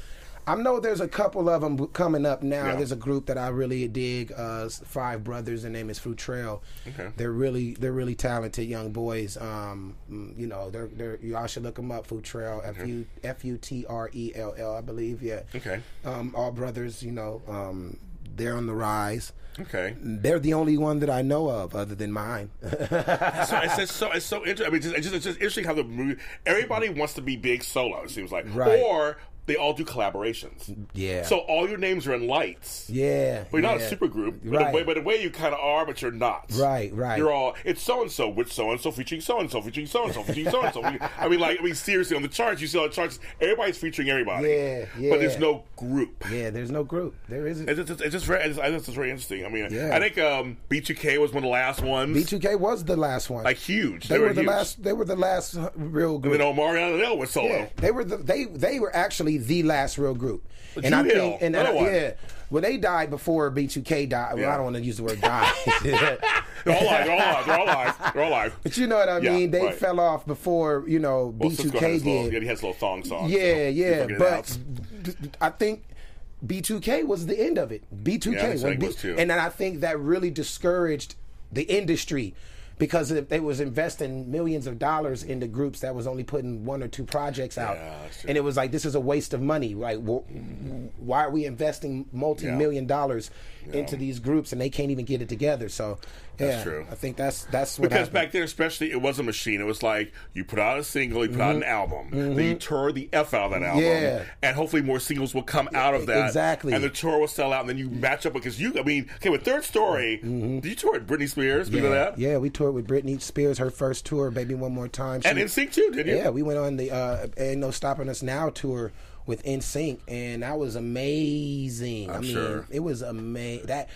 I know there's a couple of them coming up now. Yeah. There's a group that I really dig. Uh, five brothers. Their name is Fruit Trail. Okay. They're really they're really talented young boys. Um, mm, you know, they're they're y'all should look them up. Fruit Trail. F U F U T R E L L. I believe. Yeah. Okay. Um, all brothers. You know. Um, they're on the rise. Okay. They're the only one that I know of other than mine. so it's just so it's so interesting. I mean, it's, just, it's just interesting how the movie. Everybody wants to be big solo. It seems like, Right. or they all do collaborations. Yeah. So all your names are in lights. yeah. But you're not a super group. But, Right. the way, but the way you kind of are, but you're not. Right, right. You're all, it's so and so with so and so featuring so and so featuring so and so featuring so and so. I mean, like, I mean, seriously, on the charts, you see on the charts, everybody's featuring everybody. Yeah, yeah. But there's no group. Yeah, there's no group. There isn't. It's just, it's just very, it's, I think it's very interesting. I mean, Yeah. I think um, B2K was one of the last ones. B2K was the last one. like huge. they, were, the huge. last. They were the last real And group. then Omarion Hill was solo. Yeah, they were the, they they were actually the last real group. But and I Dru think Hill, and I, yeah, well they died before B2K died. Well, I don't want to use the word die. They're all live. They're all live. They're all live. They're all live. but you know what I Yeah, mean? They right. fell off before you know Well, B2K his little, did. yeah, he has a little thong song. Yeah, people yeah, but out. d- d- I think B2K was the end of it. B2K, Yeah, I think when it was too. and then I think that really discouraged the industry because if they was investing millions of dollars into groups that was only putting one or two projects out, Yeah, and it was like this is a waste of money. Like, wh- why are we investing multi-million dollars into these groups and they can't even get it together? So, yeah, That's true. I think that's that's what Because happened. back then, especially, it was a machine. It was like you put out a single, you put out an album, then you tour the f out of that album, Mm-hmm. Yeah. and hopefully more singles will come out of that. Exactly. and the tour will sell out, and then you match up because you. I mean, okay, with Third Story, did you tour with Britney Spears? Yeah, that? yeah, we toured with Britney Spears, her first tour, "Baby One More Time," And NSYNC too, didn't you? Yeah, we went on the uh, Ain't No Stopping Us Now tour with NSYNC, and that was amazing. i I'm mean, sure. it was amazing. That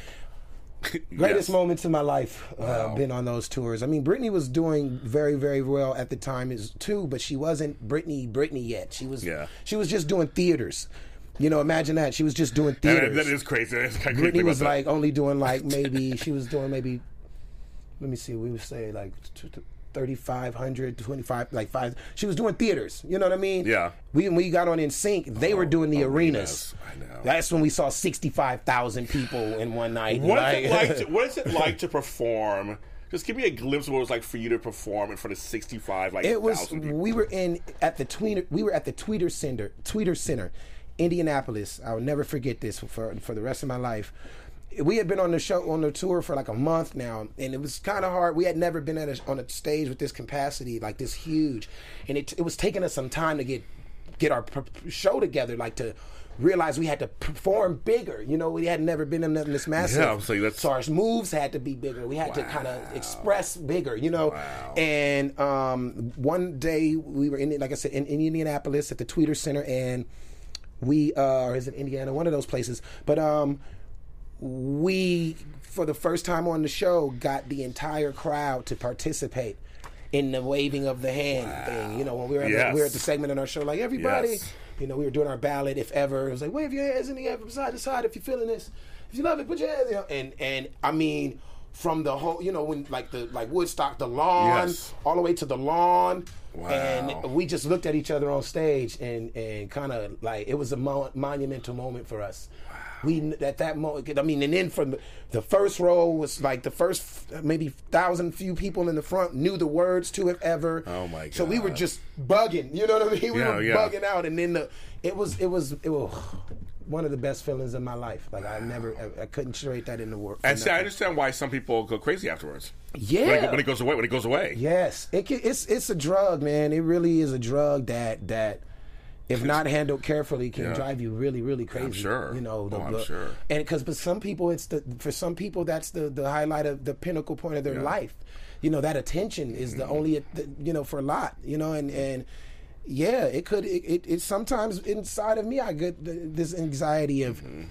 greatest Yes. moments in my life. Uh, Wow. Been on those tours. I mean, Britney was doing very, very well at the time is too, but she wasn't Britney, Britney yet. She was, Yeah. she was just doing theaters. You know, imagine that she was just doing theaters. that is crazy. That's kind of Britney was that. like only doing like maybe she was doing maybe let me see we would say like 3500 25 like five she was doing theaters you know what i mean Yeah. we when we got on NSYNC they were oh, doing the arenas. arenas, I know. that's when we saw 65,000 people in one night What Like- is it like? To, what is it like to perform? Just give me a glimpse of what it was like for you to perform in front of sixty-five like it was people. we were in at the tweeter we were at the tweeter center tweeter center indianapolis i will never forget this for for the rest of my life we had been on the show on the tour for like a month now and it was kind of hard. We had never been at a, on a stage with this capacity like this huge and it, it was taking us some time to get get our show together like to realize we had to perform bigger you know? We had never been in this massive. Yeah, so that's- so our moves had to be bigger. We had to kind of express bigger you know? Wow. and um, one day we were in like i said in, in indianapolis at the tweeter center and we uh or is it indiana? One of those places. But um we for the first time on the show got the entire crowd to participate in the waving of the hand thing you know when we were at, Yes. the, we were at the segment in our show like everybody Yes. you know we were doing our ballot. if ever it was like wave your hands in the air from side to side if you're feeling this if you love it put your hands down and and i mean from the whole you know when like the like woodstock the lawn Yes. all the way to the lawn Wow. and we just looked at each other on stage and and kind of like it was a mo- monumental moment for us we at that moment i mean and then from the, first row was like the first maybe thousand few people in the front knew the words to it ever Oh, my god! so we were just bugging you know what i mean we Yeah, were yeah. bugging out and then the it was it was it was one of the best feelings of my life like i never I, I couldn't trade that in the world And see, I understand why some people go crazy afterwards. yeah When it, when it goes away, when it goes away. Yes, it can, it's it's a drug, man. It really is a drug that that if not handled carefully can Yeah. drive you really really crazy. sure. You know, the, Oh, I'm the- sure. And because for some people it's the for some people that's the the highlight of the pinnacle point of their life. You know, that attention is Mm-hmm. the only the, you know for a lot. You know, and and yeah, it could it, it, it sometimes inside of me I get th- this anxiety of Mm-hmm.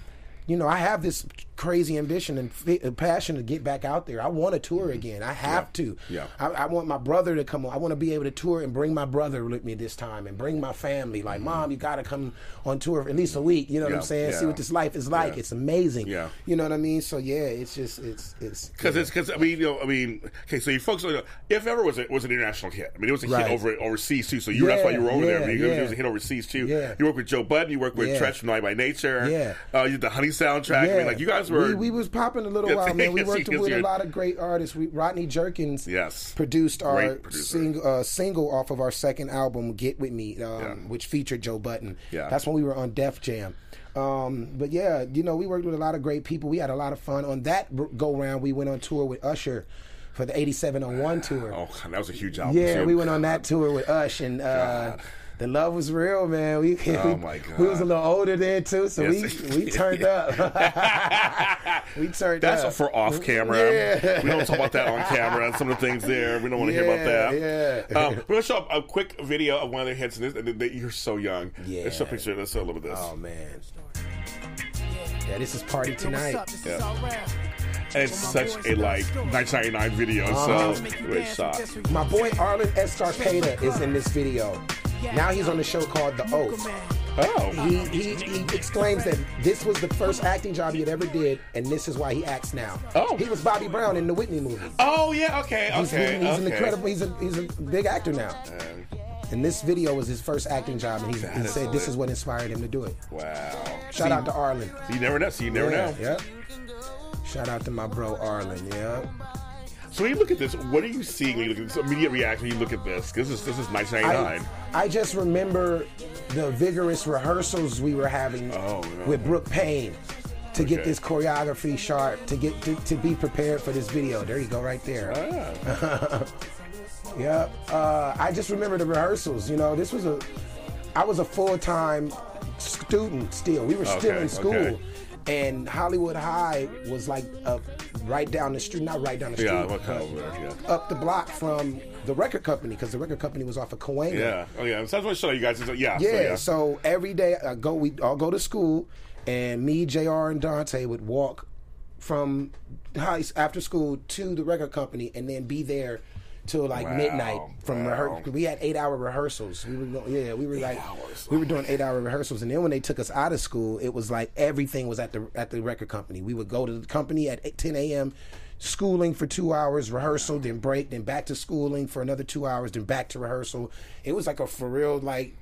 you know, I have this crazy ambition and fi- uh, passion to get back out there. I want to tour again. I have to. Mm-hmm. Yeah. I, I want my brother to come on. I want to be able to tour and bring my brother with me this time and bring my family. Like, mom, you got to come on tour for at least a week. You know what Mm-hmm. I'm saying? See what this life is like. Yeah. It's amazing. Yeah. You know what I mean? So yeah, it's just it's it's Because it's because I mean you know I mean okay so you folks if ever was it was an international hit I mean it was a Right. hit over overseas too so you that's why you were over there I Yeah, mean, it, was, yeah. it was a hit overseas too Yeah. you work with Joe Budden you work with Yeah. Treach from Naughty by Nature Yeah. uh, you did the Honey soundtrack I mean like you guys were We, we was popping a little while, man. We worked with a lot of great artists. We, Rodney Jerkins Yes. produced our sing, uh, single off of our second album, "Get with Me," um, Yeah. which featured Joe Budden. Yeah. that's when we were on Def Jam. Um, but yeah, you know, we worked with a lot of great people. We had a lot of fun on that go round. We went on tour with Usher for the '8701 tour. oh that was a huge album Yeah, too. we went on that tour with Ush, and uh. The love was real, man. We, Oh, we, my God. we was a little older then too, so Yes. we we turned up. we turned That's up. That's for off camera. Yeah. We don't talk about that on camera some of the things there. We don't want to hear about that. Yeah, yeah. Um, we're going to show a quick video of one of their hits. And this, and they- you're so young. Yeah. Let's show a picture. Let's show a little bit of this. Oh man. Yeah, this is party tonight. Yeah. And it's such a like 1999 video. Uh-huh. So great shot. My boy Arlen Escarpeta is in this video. Now he's on the show called The Oath. Oh. He, he, he exclaims that this was the first acting job he had ever did, and this is why he acts now. Oh. he was Bobby Brown in the Whitney movie. Oh yeah. Okay. He's, Okay. he's okay. an incredible. He's a he's a big actor now. Um, And this video was his first acting job, and he, he said lit. this is what inspired him to do it. wow. Shout See, out to Arlen. So you never know. So you never yeah, know. Yeah. Shout out to my bro Arlen. Yeah. So when you look at this, what are you seeing when you look at this immediate reaction? When you look at this, this is this is 1999. I, I just remember the vigorous rehearsals we were having Oh, yeah. with Brooke Payne to get this choreography sharp, to get to, to be prepared for this video. There you go, right there. Ah. Yep. Uh, I just remember the rehearsals. You know, this was a, I was a full time student still. We were still Okay, in school. okay. And Hollywood High was like uh, right down the street, not right down the street, Yeah, what kind of? Yeah. up the block from the record company because the record company was off of Cahuenga. Yeah. Oh yeah. So that's what I show you guys. Is, yeah. so, Yeah, yeah. so every day I go, we all go to school, and me, Jr. and Dante would walk from high after school to the record company, and then be there till like Wow, midnight from wow. rehearsal. We had eight hour rehearsals. We were go- yeah, we were like hours. we were doing eight hour rehearsals, and then when they took us out of school, it was like everything was at the at the record company. We would go to the company at 8, 10 a.m. Schooling for two hours, rehearsal, then break, then back to schooling for another two hours, then back to rehearsal. It was like a for real like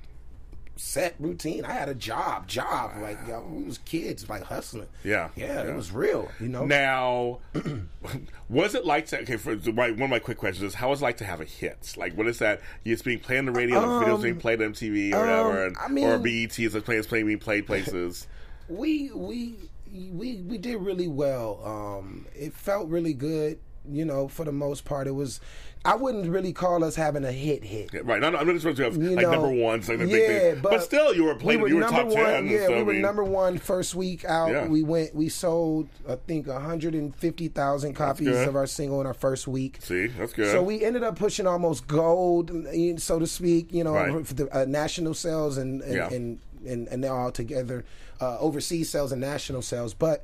set routine. I had a job, job. Like yo, we was kids, like hustling. Yeah, yeah, yeah. it was real. You know. Now, was it like to? Okay, for my, one of my quick questions is, how was it like to have a hit? Like, what is that? It's being played on the radio, the videos being played on MTV or whatever, and, Um, I mean- or BET is like playing, playing being played places. we we we we did really well. Um, it felt really good. You know, for the most part, it was. I wouldn't really call us having a hit hit. Yeah, right. I'm not, I'm not supposed to have You like know, number ones, like the yeah, big. But, but still, you were playing. you were top number ten. one. Yeah, so, we I were mean, number one first week out. Yeah. We went. We sold, I think, 150,000 copies of our single in our first week. See, that's good. So we ended up pushing almost gold, so to speak. You know, Right. for the uh, national sales and and, and and and all together, uh, overseas sales and national sales. But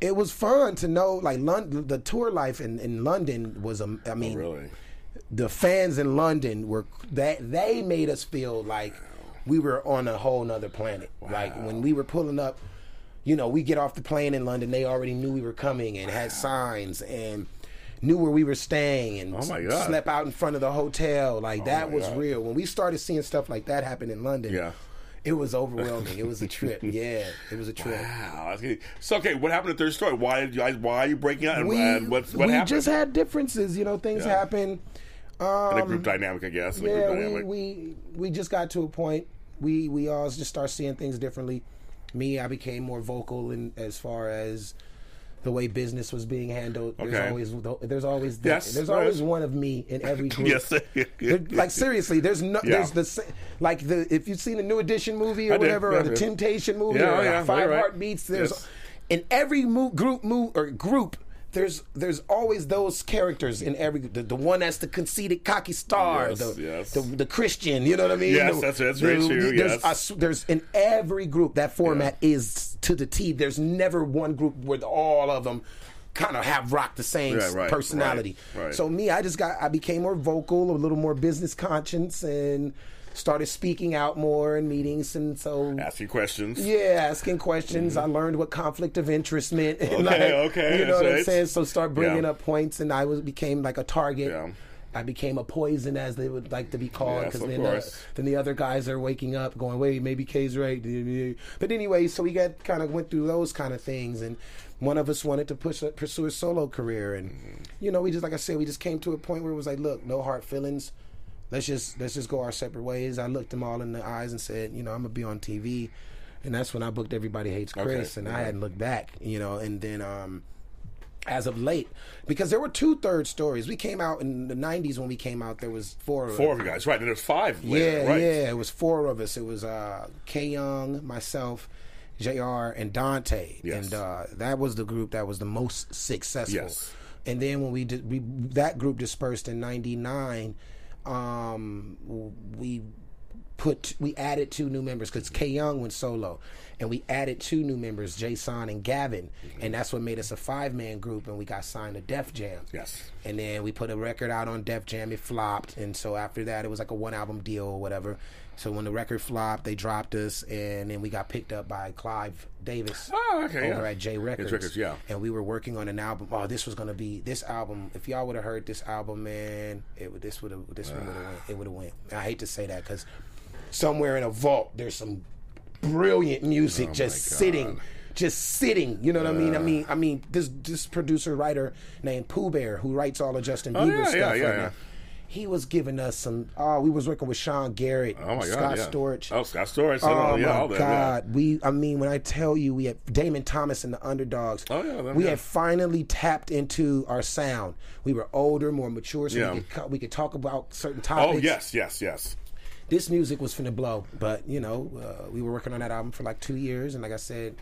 it was fun to know, like London, the tour life in, in London was. a I mean, Oh, really. the fans in London were that they made us feel like we were on a whole nother planet. Like when we were pulling up, you know, we get off the plane in London, they already knew we were coming and had signs and knew where we were staying and Oh slept out in front of the hotel. Like that was God. real. When we started seeing stuff like that happen in London, Yeah. It was overwhelming. it was a trip. Yeah, it was a trip. Wow. So okay, what happened at Third Story? Why did you guys? Why are you breaking out? And, and what's what happened? we happened? just had differences, you know, things Yeah. happen. in a group um, dynamic, I guess. in a yeah, group we, we we just got to a point. We we all just start seeing things differently. Me, I became more vocal in as far as the way business was being handled. There's Okay. always there's always that, Yes, there's always one of me in every group. Yes. Like seriously, there's no Yeah. there's the like the if you've seen the New Edition movie or I whatever or the did. Temptation movie Yeah, or oh, yeah, Five right. Heartbeats. There's Yes. in every mo- group move or group. There's there's always those characters in every the, the one that's the conceited cocky star, Yes, the, yes. the the Christian. You know what I mean? Yes, The- that's- that's very true, There's, yes. S- there's in every group that format is to the T. There's never one group where all of them kind of have rock the same Right, right, personality. right. So me, I just got I became more vocal, a little more business conscience and started speaking out more in meetings, and so Asking questions. yeah, asking questions. I learned what conflict of interest meant. and, Mm-hmm. Okay, okay, You know so what I'm saying? So start bringing Yeah. up points, and I was became like a target. Yeah. I became a poison, as they would like to be called, Yes, of then, course. the, then the other guys are waking up, going, "Wait, maybe K's right." But anyway, so we got kind of went through those kind of things, and one of us wanted to push pursue a solo career, and Mm-hmm. you know, we just like I said, we just came to a point where it was like, look, no hard feelings let's just let's just go our separate ways. I looked them all in the eyes and said, you know, I'm gonna be on TV, and that's when I booked Everybody Hates Chris, Okay, and I hadn't looked back, you know, and then um. As of late, because there were two third stories. We came out in the '90s. When we came out, there was four. Four of you guys, right? And there's five. Yeah, right? yeah. It was four of us. It was uh, K Young, myself, Jr. and Dante, Yes. and uh, that was the group that was the most successful. Yes. And then when we did, we that group dispersed in '99. Um, we put we added two new members because K Young went solo, and we added two new members, Jason and Gavin, and that's what made us a five man group, and we got signed to Def Jam. Yes. And then we put a record out on Def Jam. It flopped, and so after that, it was like a one album deal or whatever. So when the record flopped, they dropped us, and then we got picked up by Clive Davis Oh, okay, over yeah. at J Records. Records, yeah. And we were working on an album. Oh, this was gonna be this album. If y'all would have heard this album, man, it would this would have this one would have went. It would have went. I hate to say that because somewhere in a vault there's some brilliant music just sitting. Just sitting, you know what I mean? I mean, I mean, this this producer writer named Pooh Bear, who writes all of Justin Oh, Bieber yeah, stuff yeah, right yeah, now, yeah. He was giving us some. Oh, we was working with Sean Garrett, Oh my God, Scott yeah. Storch. Oh, Scott Storch. Oh yeah, my all that, God! We, I mean, when I tell you, we had Damon Thomas and the Underdogs. Oh, yeah, we guys. had finally tapped into our sound. We were older, more mature, so Yeah. we, could, we could talk about certain topics. Oh yes, yes, yes. this music was finna blow, but you know, uh, we were working on that album for like two years, and like I said,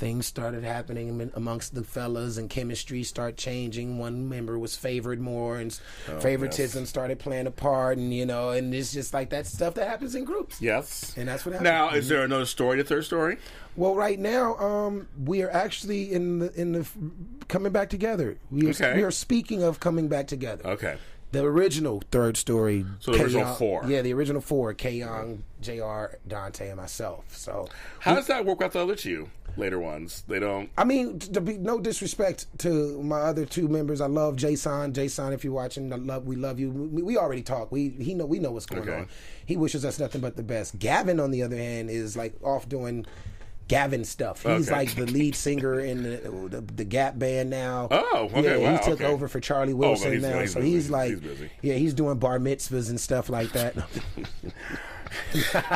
things started happening amongst the fellas, and chemistry started changing. One member was favored more, and s- favoritism started playing a part, and you know, and it's just like that stuff that happens in groups. Yes. And that's what happens Now, is there another story? The third story? Well, right now, um, we are actually in the in the coming back together. We are, Okay. we are speaking of coming back together. Okay. The original third story. So the original Young- four. Yeah, the original four: K Young, Jr., Dante, and myself. So, How does that work with the other two later ones? They don't. I mean, to be no disrespect to my other two members, I love Jason. Jason, if you're watching, I love we love you. We, we already talk. We he know we know what's going Okay. on. He wishes us nothing but the best. Gavin, on the other hand, is like off doing. Gavin stuff. He's Okay. like the lead singer in the, the the Gap band now. Oh, okay, Yeah, wow, he took okay. over for Charlie Oh, Wilson but he's- now, he's so busy. he's like, He's yeah, he's doing bar mitzvahs and stuff like that.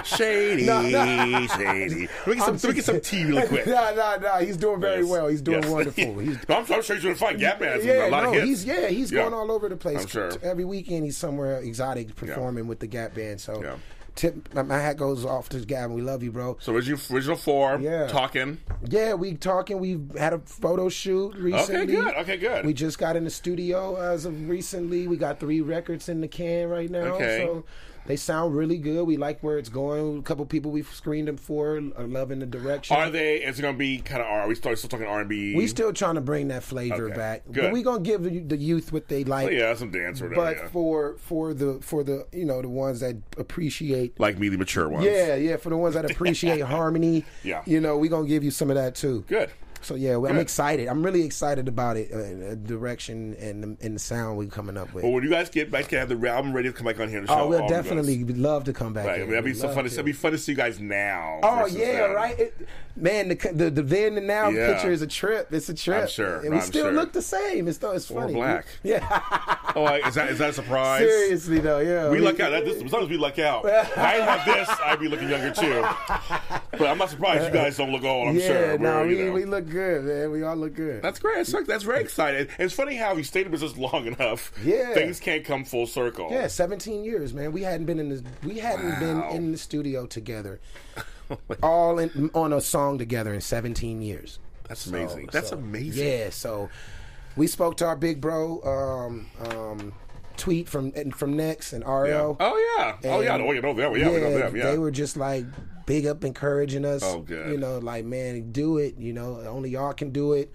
Shady, No, no. shady. Me get some, let me get some tea real quick. no, no, no. He's doing very Yes. well. He's doing Yes. wonderful. He's no, I'm, I'm sure he's doing fine. Gap Band's yeah, a lot no, of hits. he's yeah, he's Yeah. going all over the place. I'm sure. Every weekend he's somewhere exotic performing with the Gap Band. So, Yeah. Tip my, hat goes off to Gavin. We love you, bro. So original, original four, Yeah. talking. Yeah, we talking. We've had a photo shoot recently. good, okay, good. We just got in the studio as of recently. We got three records in the can right now. Okay. So they sound really good. We like where it's going. A couple people we've screened them for are loving the direction. Are they? Is it going to be kind of? Are we still, still talking R and B? we still trying to bring that flavor Okay, back, good. but we gonna give the, youth what they like. Oh, yeah, some dance or whatever. but yeah. for for the for the you know the ones that appreciate like me, the mature ones. yeah yeah for the ones that appreciate harmony Yeah. you know we gonna give you some of that too Good. So yeah well, i'm excited i'm really excited about it uh, uh, direction and the, and the sound we're coming up with Well, when you guys get back to have the album ready to come back on here and show, oh we'll all of you definitely love to come back Right. That'd be so fun. To, it'd be fun to see you guys now. Oh yeah, right. It, man, the, the the then and now Yeah. picture is a trip. It's a trip. I'm sure, and we I'm still sure. look the same. It's it's Or funny. black. Yeah, Oh, is that is that a surprise? seriously though. Yeah, We luck out. That, this, sometimes we luck out. I have this, I'd be looking younger too. But I'm not surprised you guys don't look old. I'm yeah, sure. no, We're, you we, know. we look good, man. We all look good. That's great. That's, that's very exciting. And it's funny how you stayed in business long enough. Yeah. Things can't come full circle. Yeah, 17 years, man. We hadn't been in the we hadn't been in the studio together, all in, on a song together in 17 years. That's So- amazing. That's so, amazing. Yeah, so we spoke to our big bro, um, um, tweet from and from Next and RL. Yeah. Oh yeah. oh yeah. And- Oh, you know them. Yeah, we know them. Yeah. They were just like big up encouraging us. Oh, good. You know, like man, do it. You know, only y'all can do it.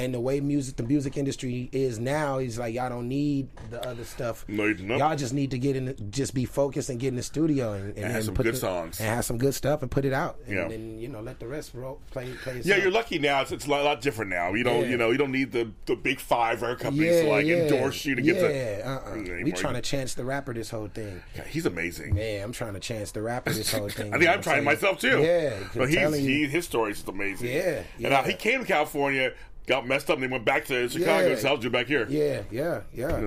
And the way music, the music industry is now, is like y'all don't need the other stuff. No, you do not. Y'all just need to get in, the, just be focused and get in the studio and, and, have some put good the- songs. and have some good stuff and put it out. And Yeah. then you know let the rest roll, play play. Yeah, you're lucky now. It's, it's a lot, lot different now. You don't, Yeah. you know, you don't need the, the big five record companies to like endorse you to get yeah, the. uh-uh. anymore. We trying to chance the rapper this whole thing. Yeah, he's amazing. Yeah, I'm trying to chance the rapper this whole thing. I think I'm trying myself too. Yeah, but he's he, his story is amazing. Yeah, and uh, yeah. he came to California, got messed up, and then went back to Chicago. Yeah. So how'd you back here? Yeah, yeah, yeah.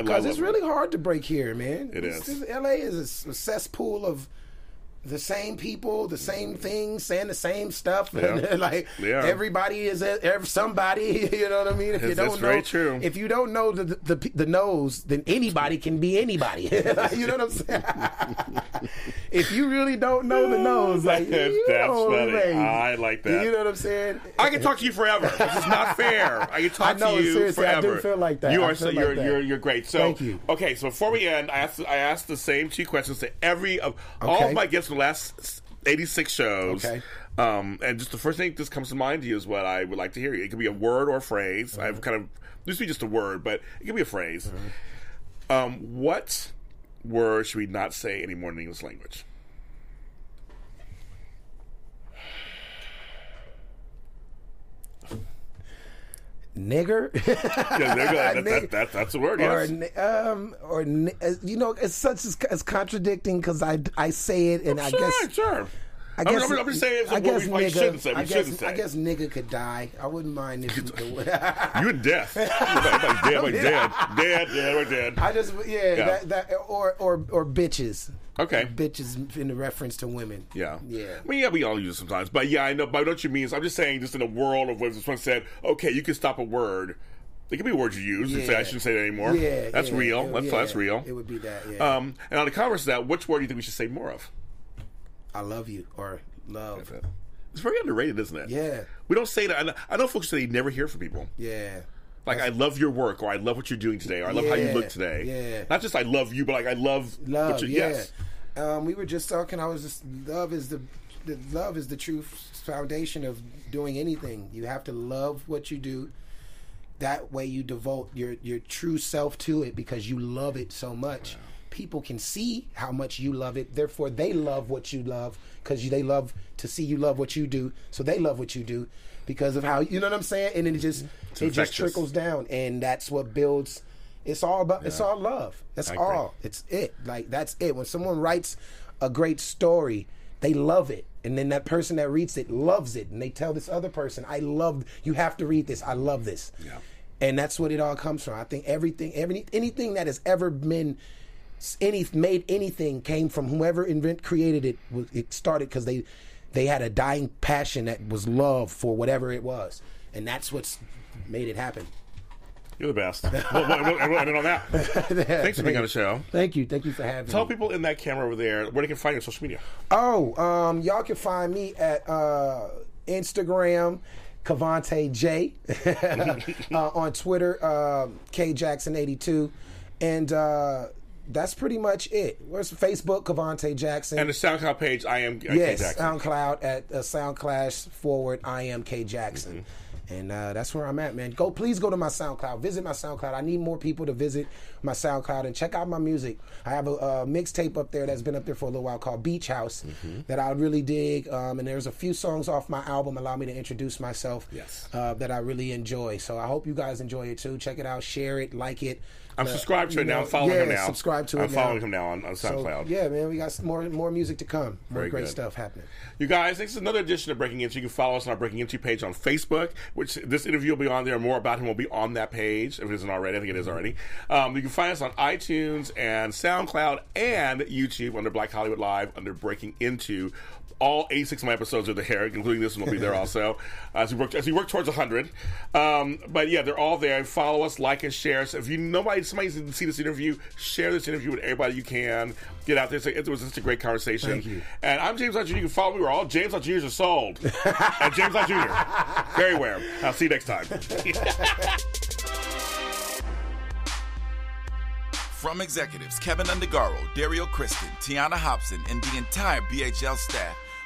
Because it's really hard to break here, man. It It's- is. this- LA is a cesspool of the same people, the same things, saying the same stuff. Yeah. like Yeah. everybody is a, somebody. You know what I mean? If you That's- don't know, very true. if you don't know the the, the then anybody can be anybody. you know what I'm saying? if you really don't know the nose, like That's- you that's know, funny. I like that. You know what I'm saying? I can talk to you forever. This is not fair. I can talk I know, to you seriously, I forever. do feel like that. You are so like you're that. you're you're great. So Thank you. okay, so before we end, I asked I asked the same two questions to every of all of my guests the last 86 shows. Okay. Um, and just the first thing that comes to mind to you is what I would like to hear. It could be a word or a phrase. Mm-hmm. I've kind of this be just a word, but it could be a phrase. Um, what word should we not say anymore in the English language? Nigger. Yeah, there you go. That, that, that, that's a word. or Yes. ni- um or uh, you know it's such as, as contradicting because I I say it and I sure, guess sure. I I'm- I'm, I'm just saying I guess we nigga, shouldn't say. We I guess, shouldn't say. I guess nigga could die. I wouldn't mind if you, You in death. You're like, like dead, like dead, dead, dead, like dead. I just yeah, Yeah. That, that or or or bitches. Okay. Bitches in the reference to women. Yeah. Yeah. I mean, yeah, we all use it sometimes. But yeah, I know. But what you mean is, I'm just saying, just in a world of when someone said, okay, you can stop a word. It could be a word you use. You say, I shouldn't say that anymore. Yeah, That's yeah, real. that's, yeah, that's real. It would be that. Yeah. Um, and on the converse of that, which word do you think we should say more of? I love you or love. It's very underrated, isn't it? Yeah. We don't say that. I know, folks say they never hear from people. Yeah. Like, I love your work, or I love what you're doing today, or I love how you look today. yeah. Not just I love you, but like I love, love yeah Yes. um, we were just talking i was just love is the, the love is the true foundation of doing anything you have to love what you do that way you devote your your true self to it because you love it so much people can see how much you love it. Therefore they love what you love because they love to see you love what you do. So they love what you do because of how you know what i'm saying? And it just it just trickles down. And that's what builds it's all about it's all love. That's all. It's it. Like that's it. When someone writes a great story they love it. And then that person that reads it loves it. And they tell this other person i love you have to read this. I love this. Yeah. and that's what it all comes from. I think everything every anything that has ever been any made anything came from whoever invent created it it started because they they had a dying passion that was love for whatever it was and that's what's made it happen You're the best. well, well, well, end it on that. Thanks for being on the show. thank you thank you for having Tell me Tell people in that camera over there where they can find you on social media. Oh, um, y'all can find me at uh, Instagram, Kevontae J, uh, on Twitter, uh, K Jackson eighty two, and uh, that's pretty much it. Where's Facebook, Kevontae Jackson? And the SoundCloud page, I am uh, K yes, Jackson. SoundCloud at uh, SoundClash forward. I am K Jackson. Mm-hmm. And uh, that's where I'm at, man. Go, please go to my SoundCloud. Visit my SoundCloud. I need more people to visit my SoundCloud and check out my music. I have a, uh mixtape up there that's been up there for a little while called Beach House Mm-hmm. that I really dig. Um, and there's a few songs off my album allow me to introduce myself. Yes. uh, that I really enjoy. So I hope you guys enjoy it too. Check it out, share it, like it. I'm subscribed to it now. I'm following yeah, him now. Subscribe to I'm it. now. following him now on, on So, SoundCloud. yeah, man, we got more more music to come. More Very great good. stuff happening. You guys, this is another edition of Breaking Into. You can follow us on our Breaking Into page on Facebook, which this interview will be on there. More about him will be on that page, if it isn't already. I think it is already. Um, you can find us on iTunes and SoundCloud and YouTube under Black Hollywood Live under Breaking Into all 86 of my episodes are the hair, including this one will be there also uh, as we work as we work towards 100. Um, but yeah, they're all there. Follow us, like and share. So if you nobody somebody didn't see this interview, share this interview with everybody you can. Get out there. Say, it was just a great conversation. Thank you. And I'm James Lott Jr. You can follow me. We're all James Lott Juniors are sold at James Lott Jr. Very aware. I'll see you next time. From executives Kevin Undergaro, Dario Kristen, Tiana Hobson, and the entire BHL staff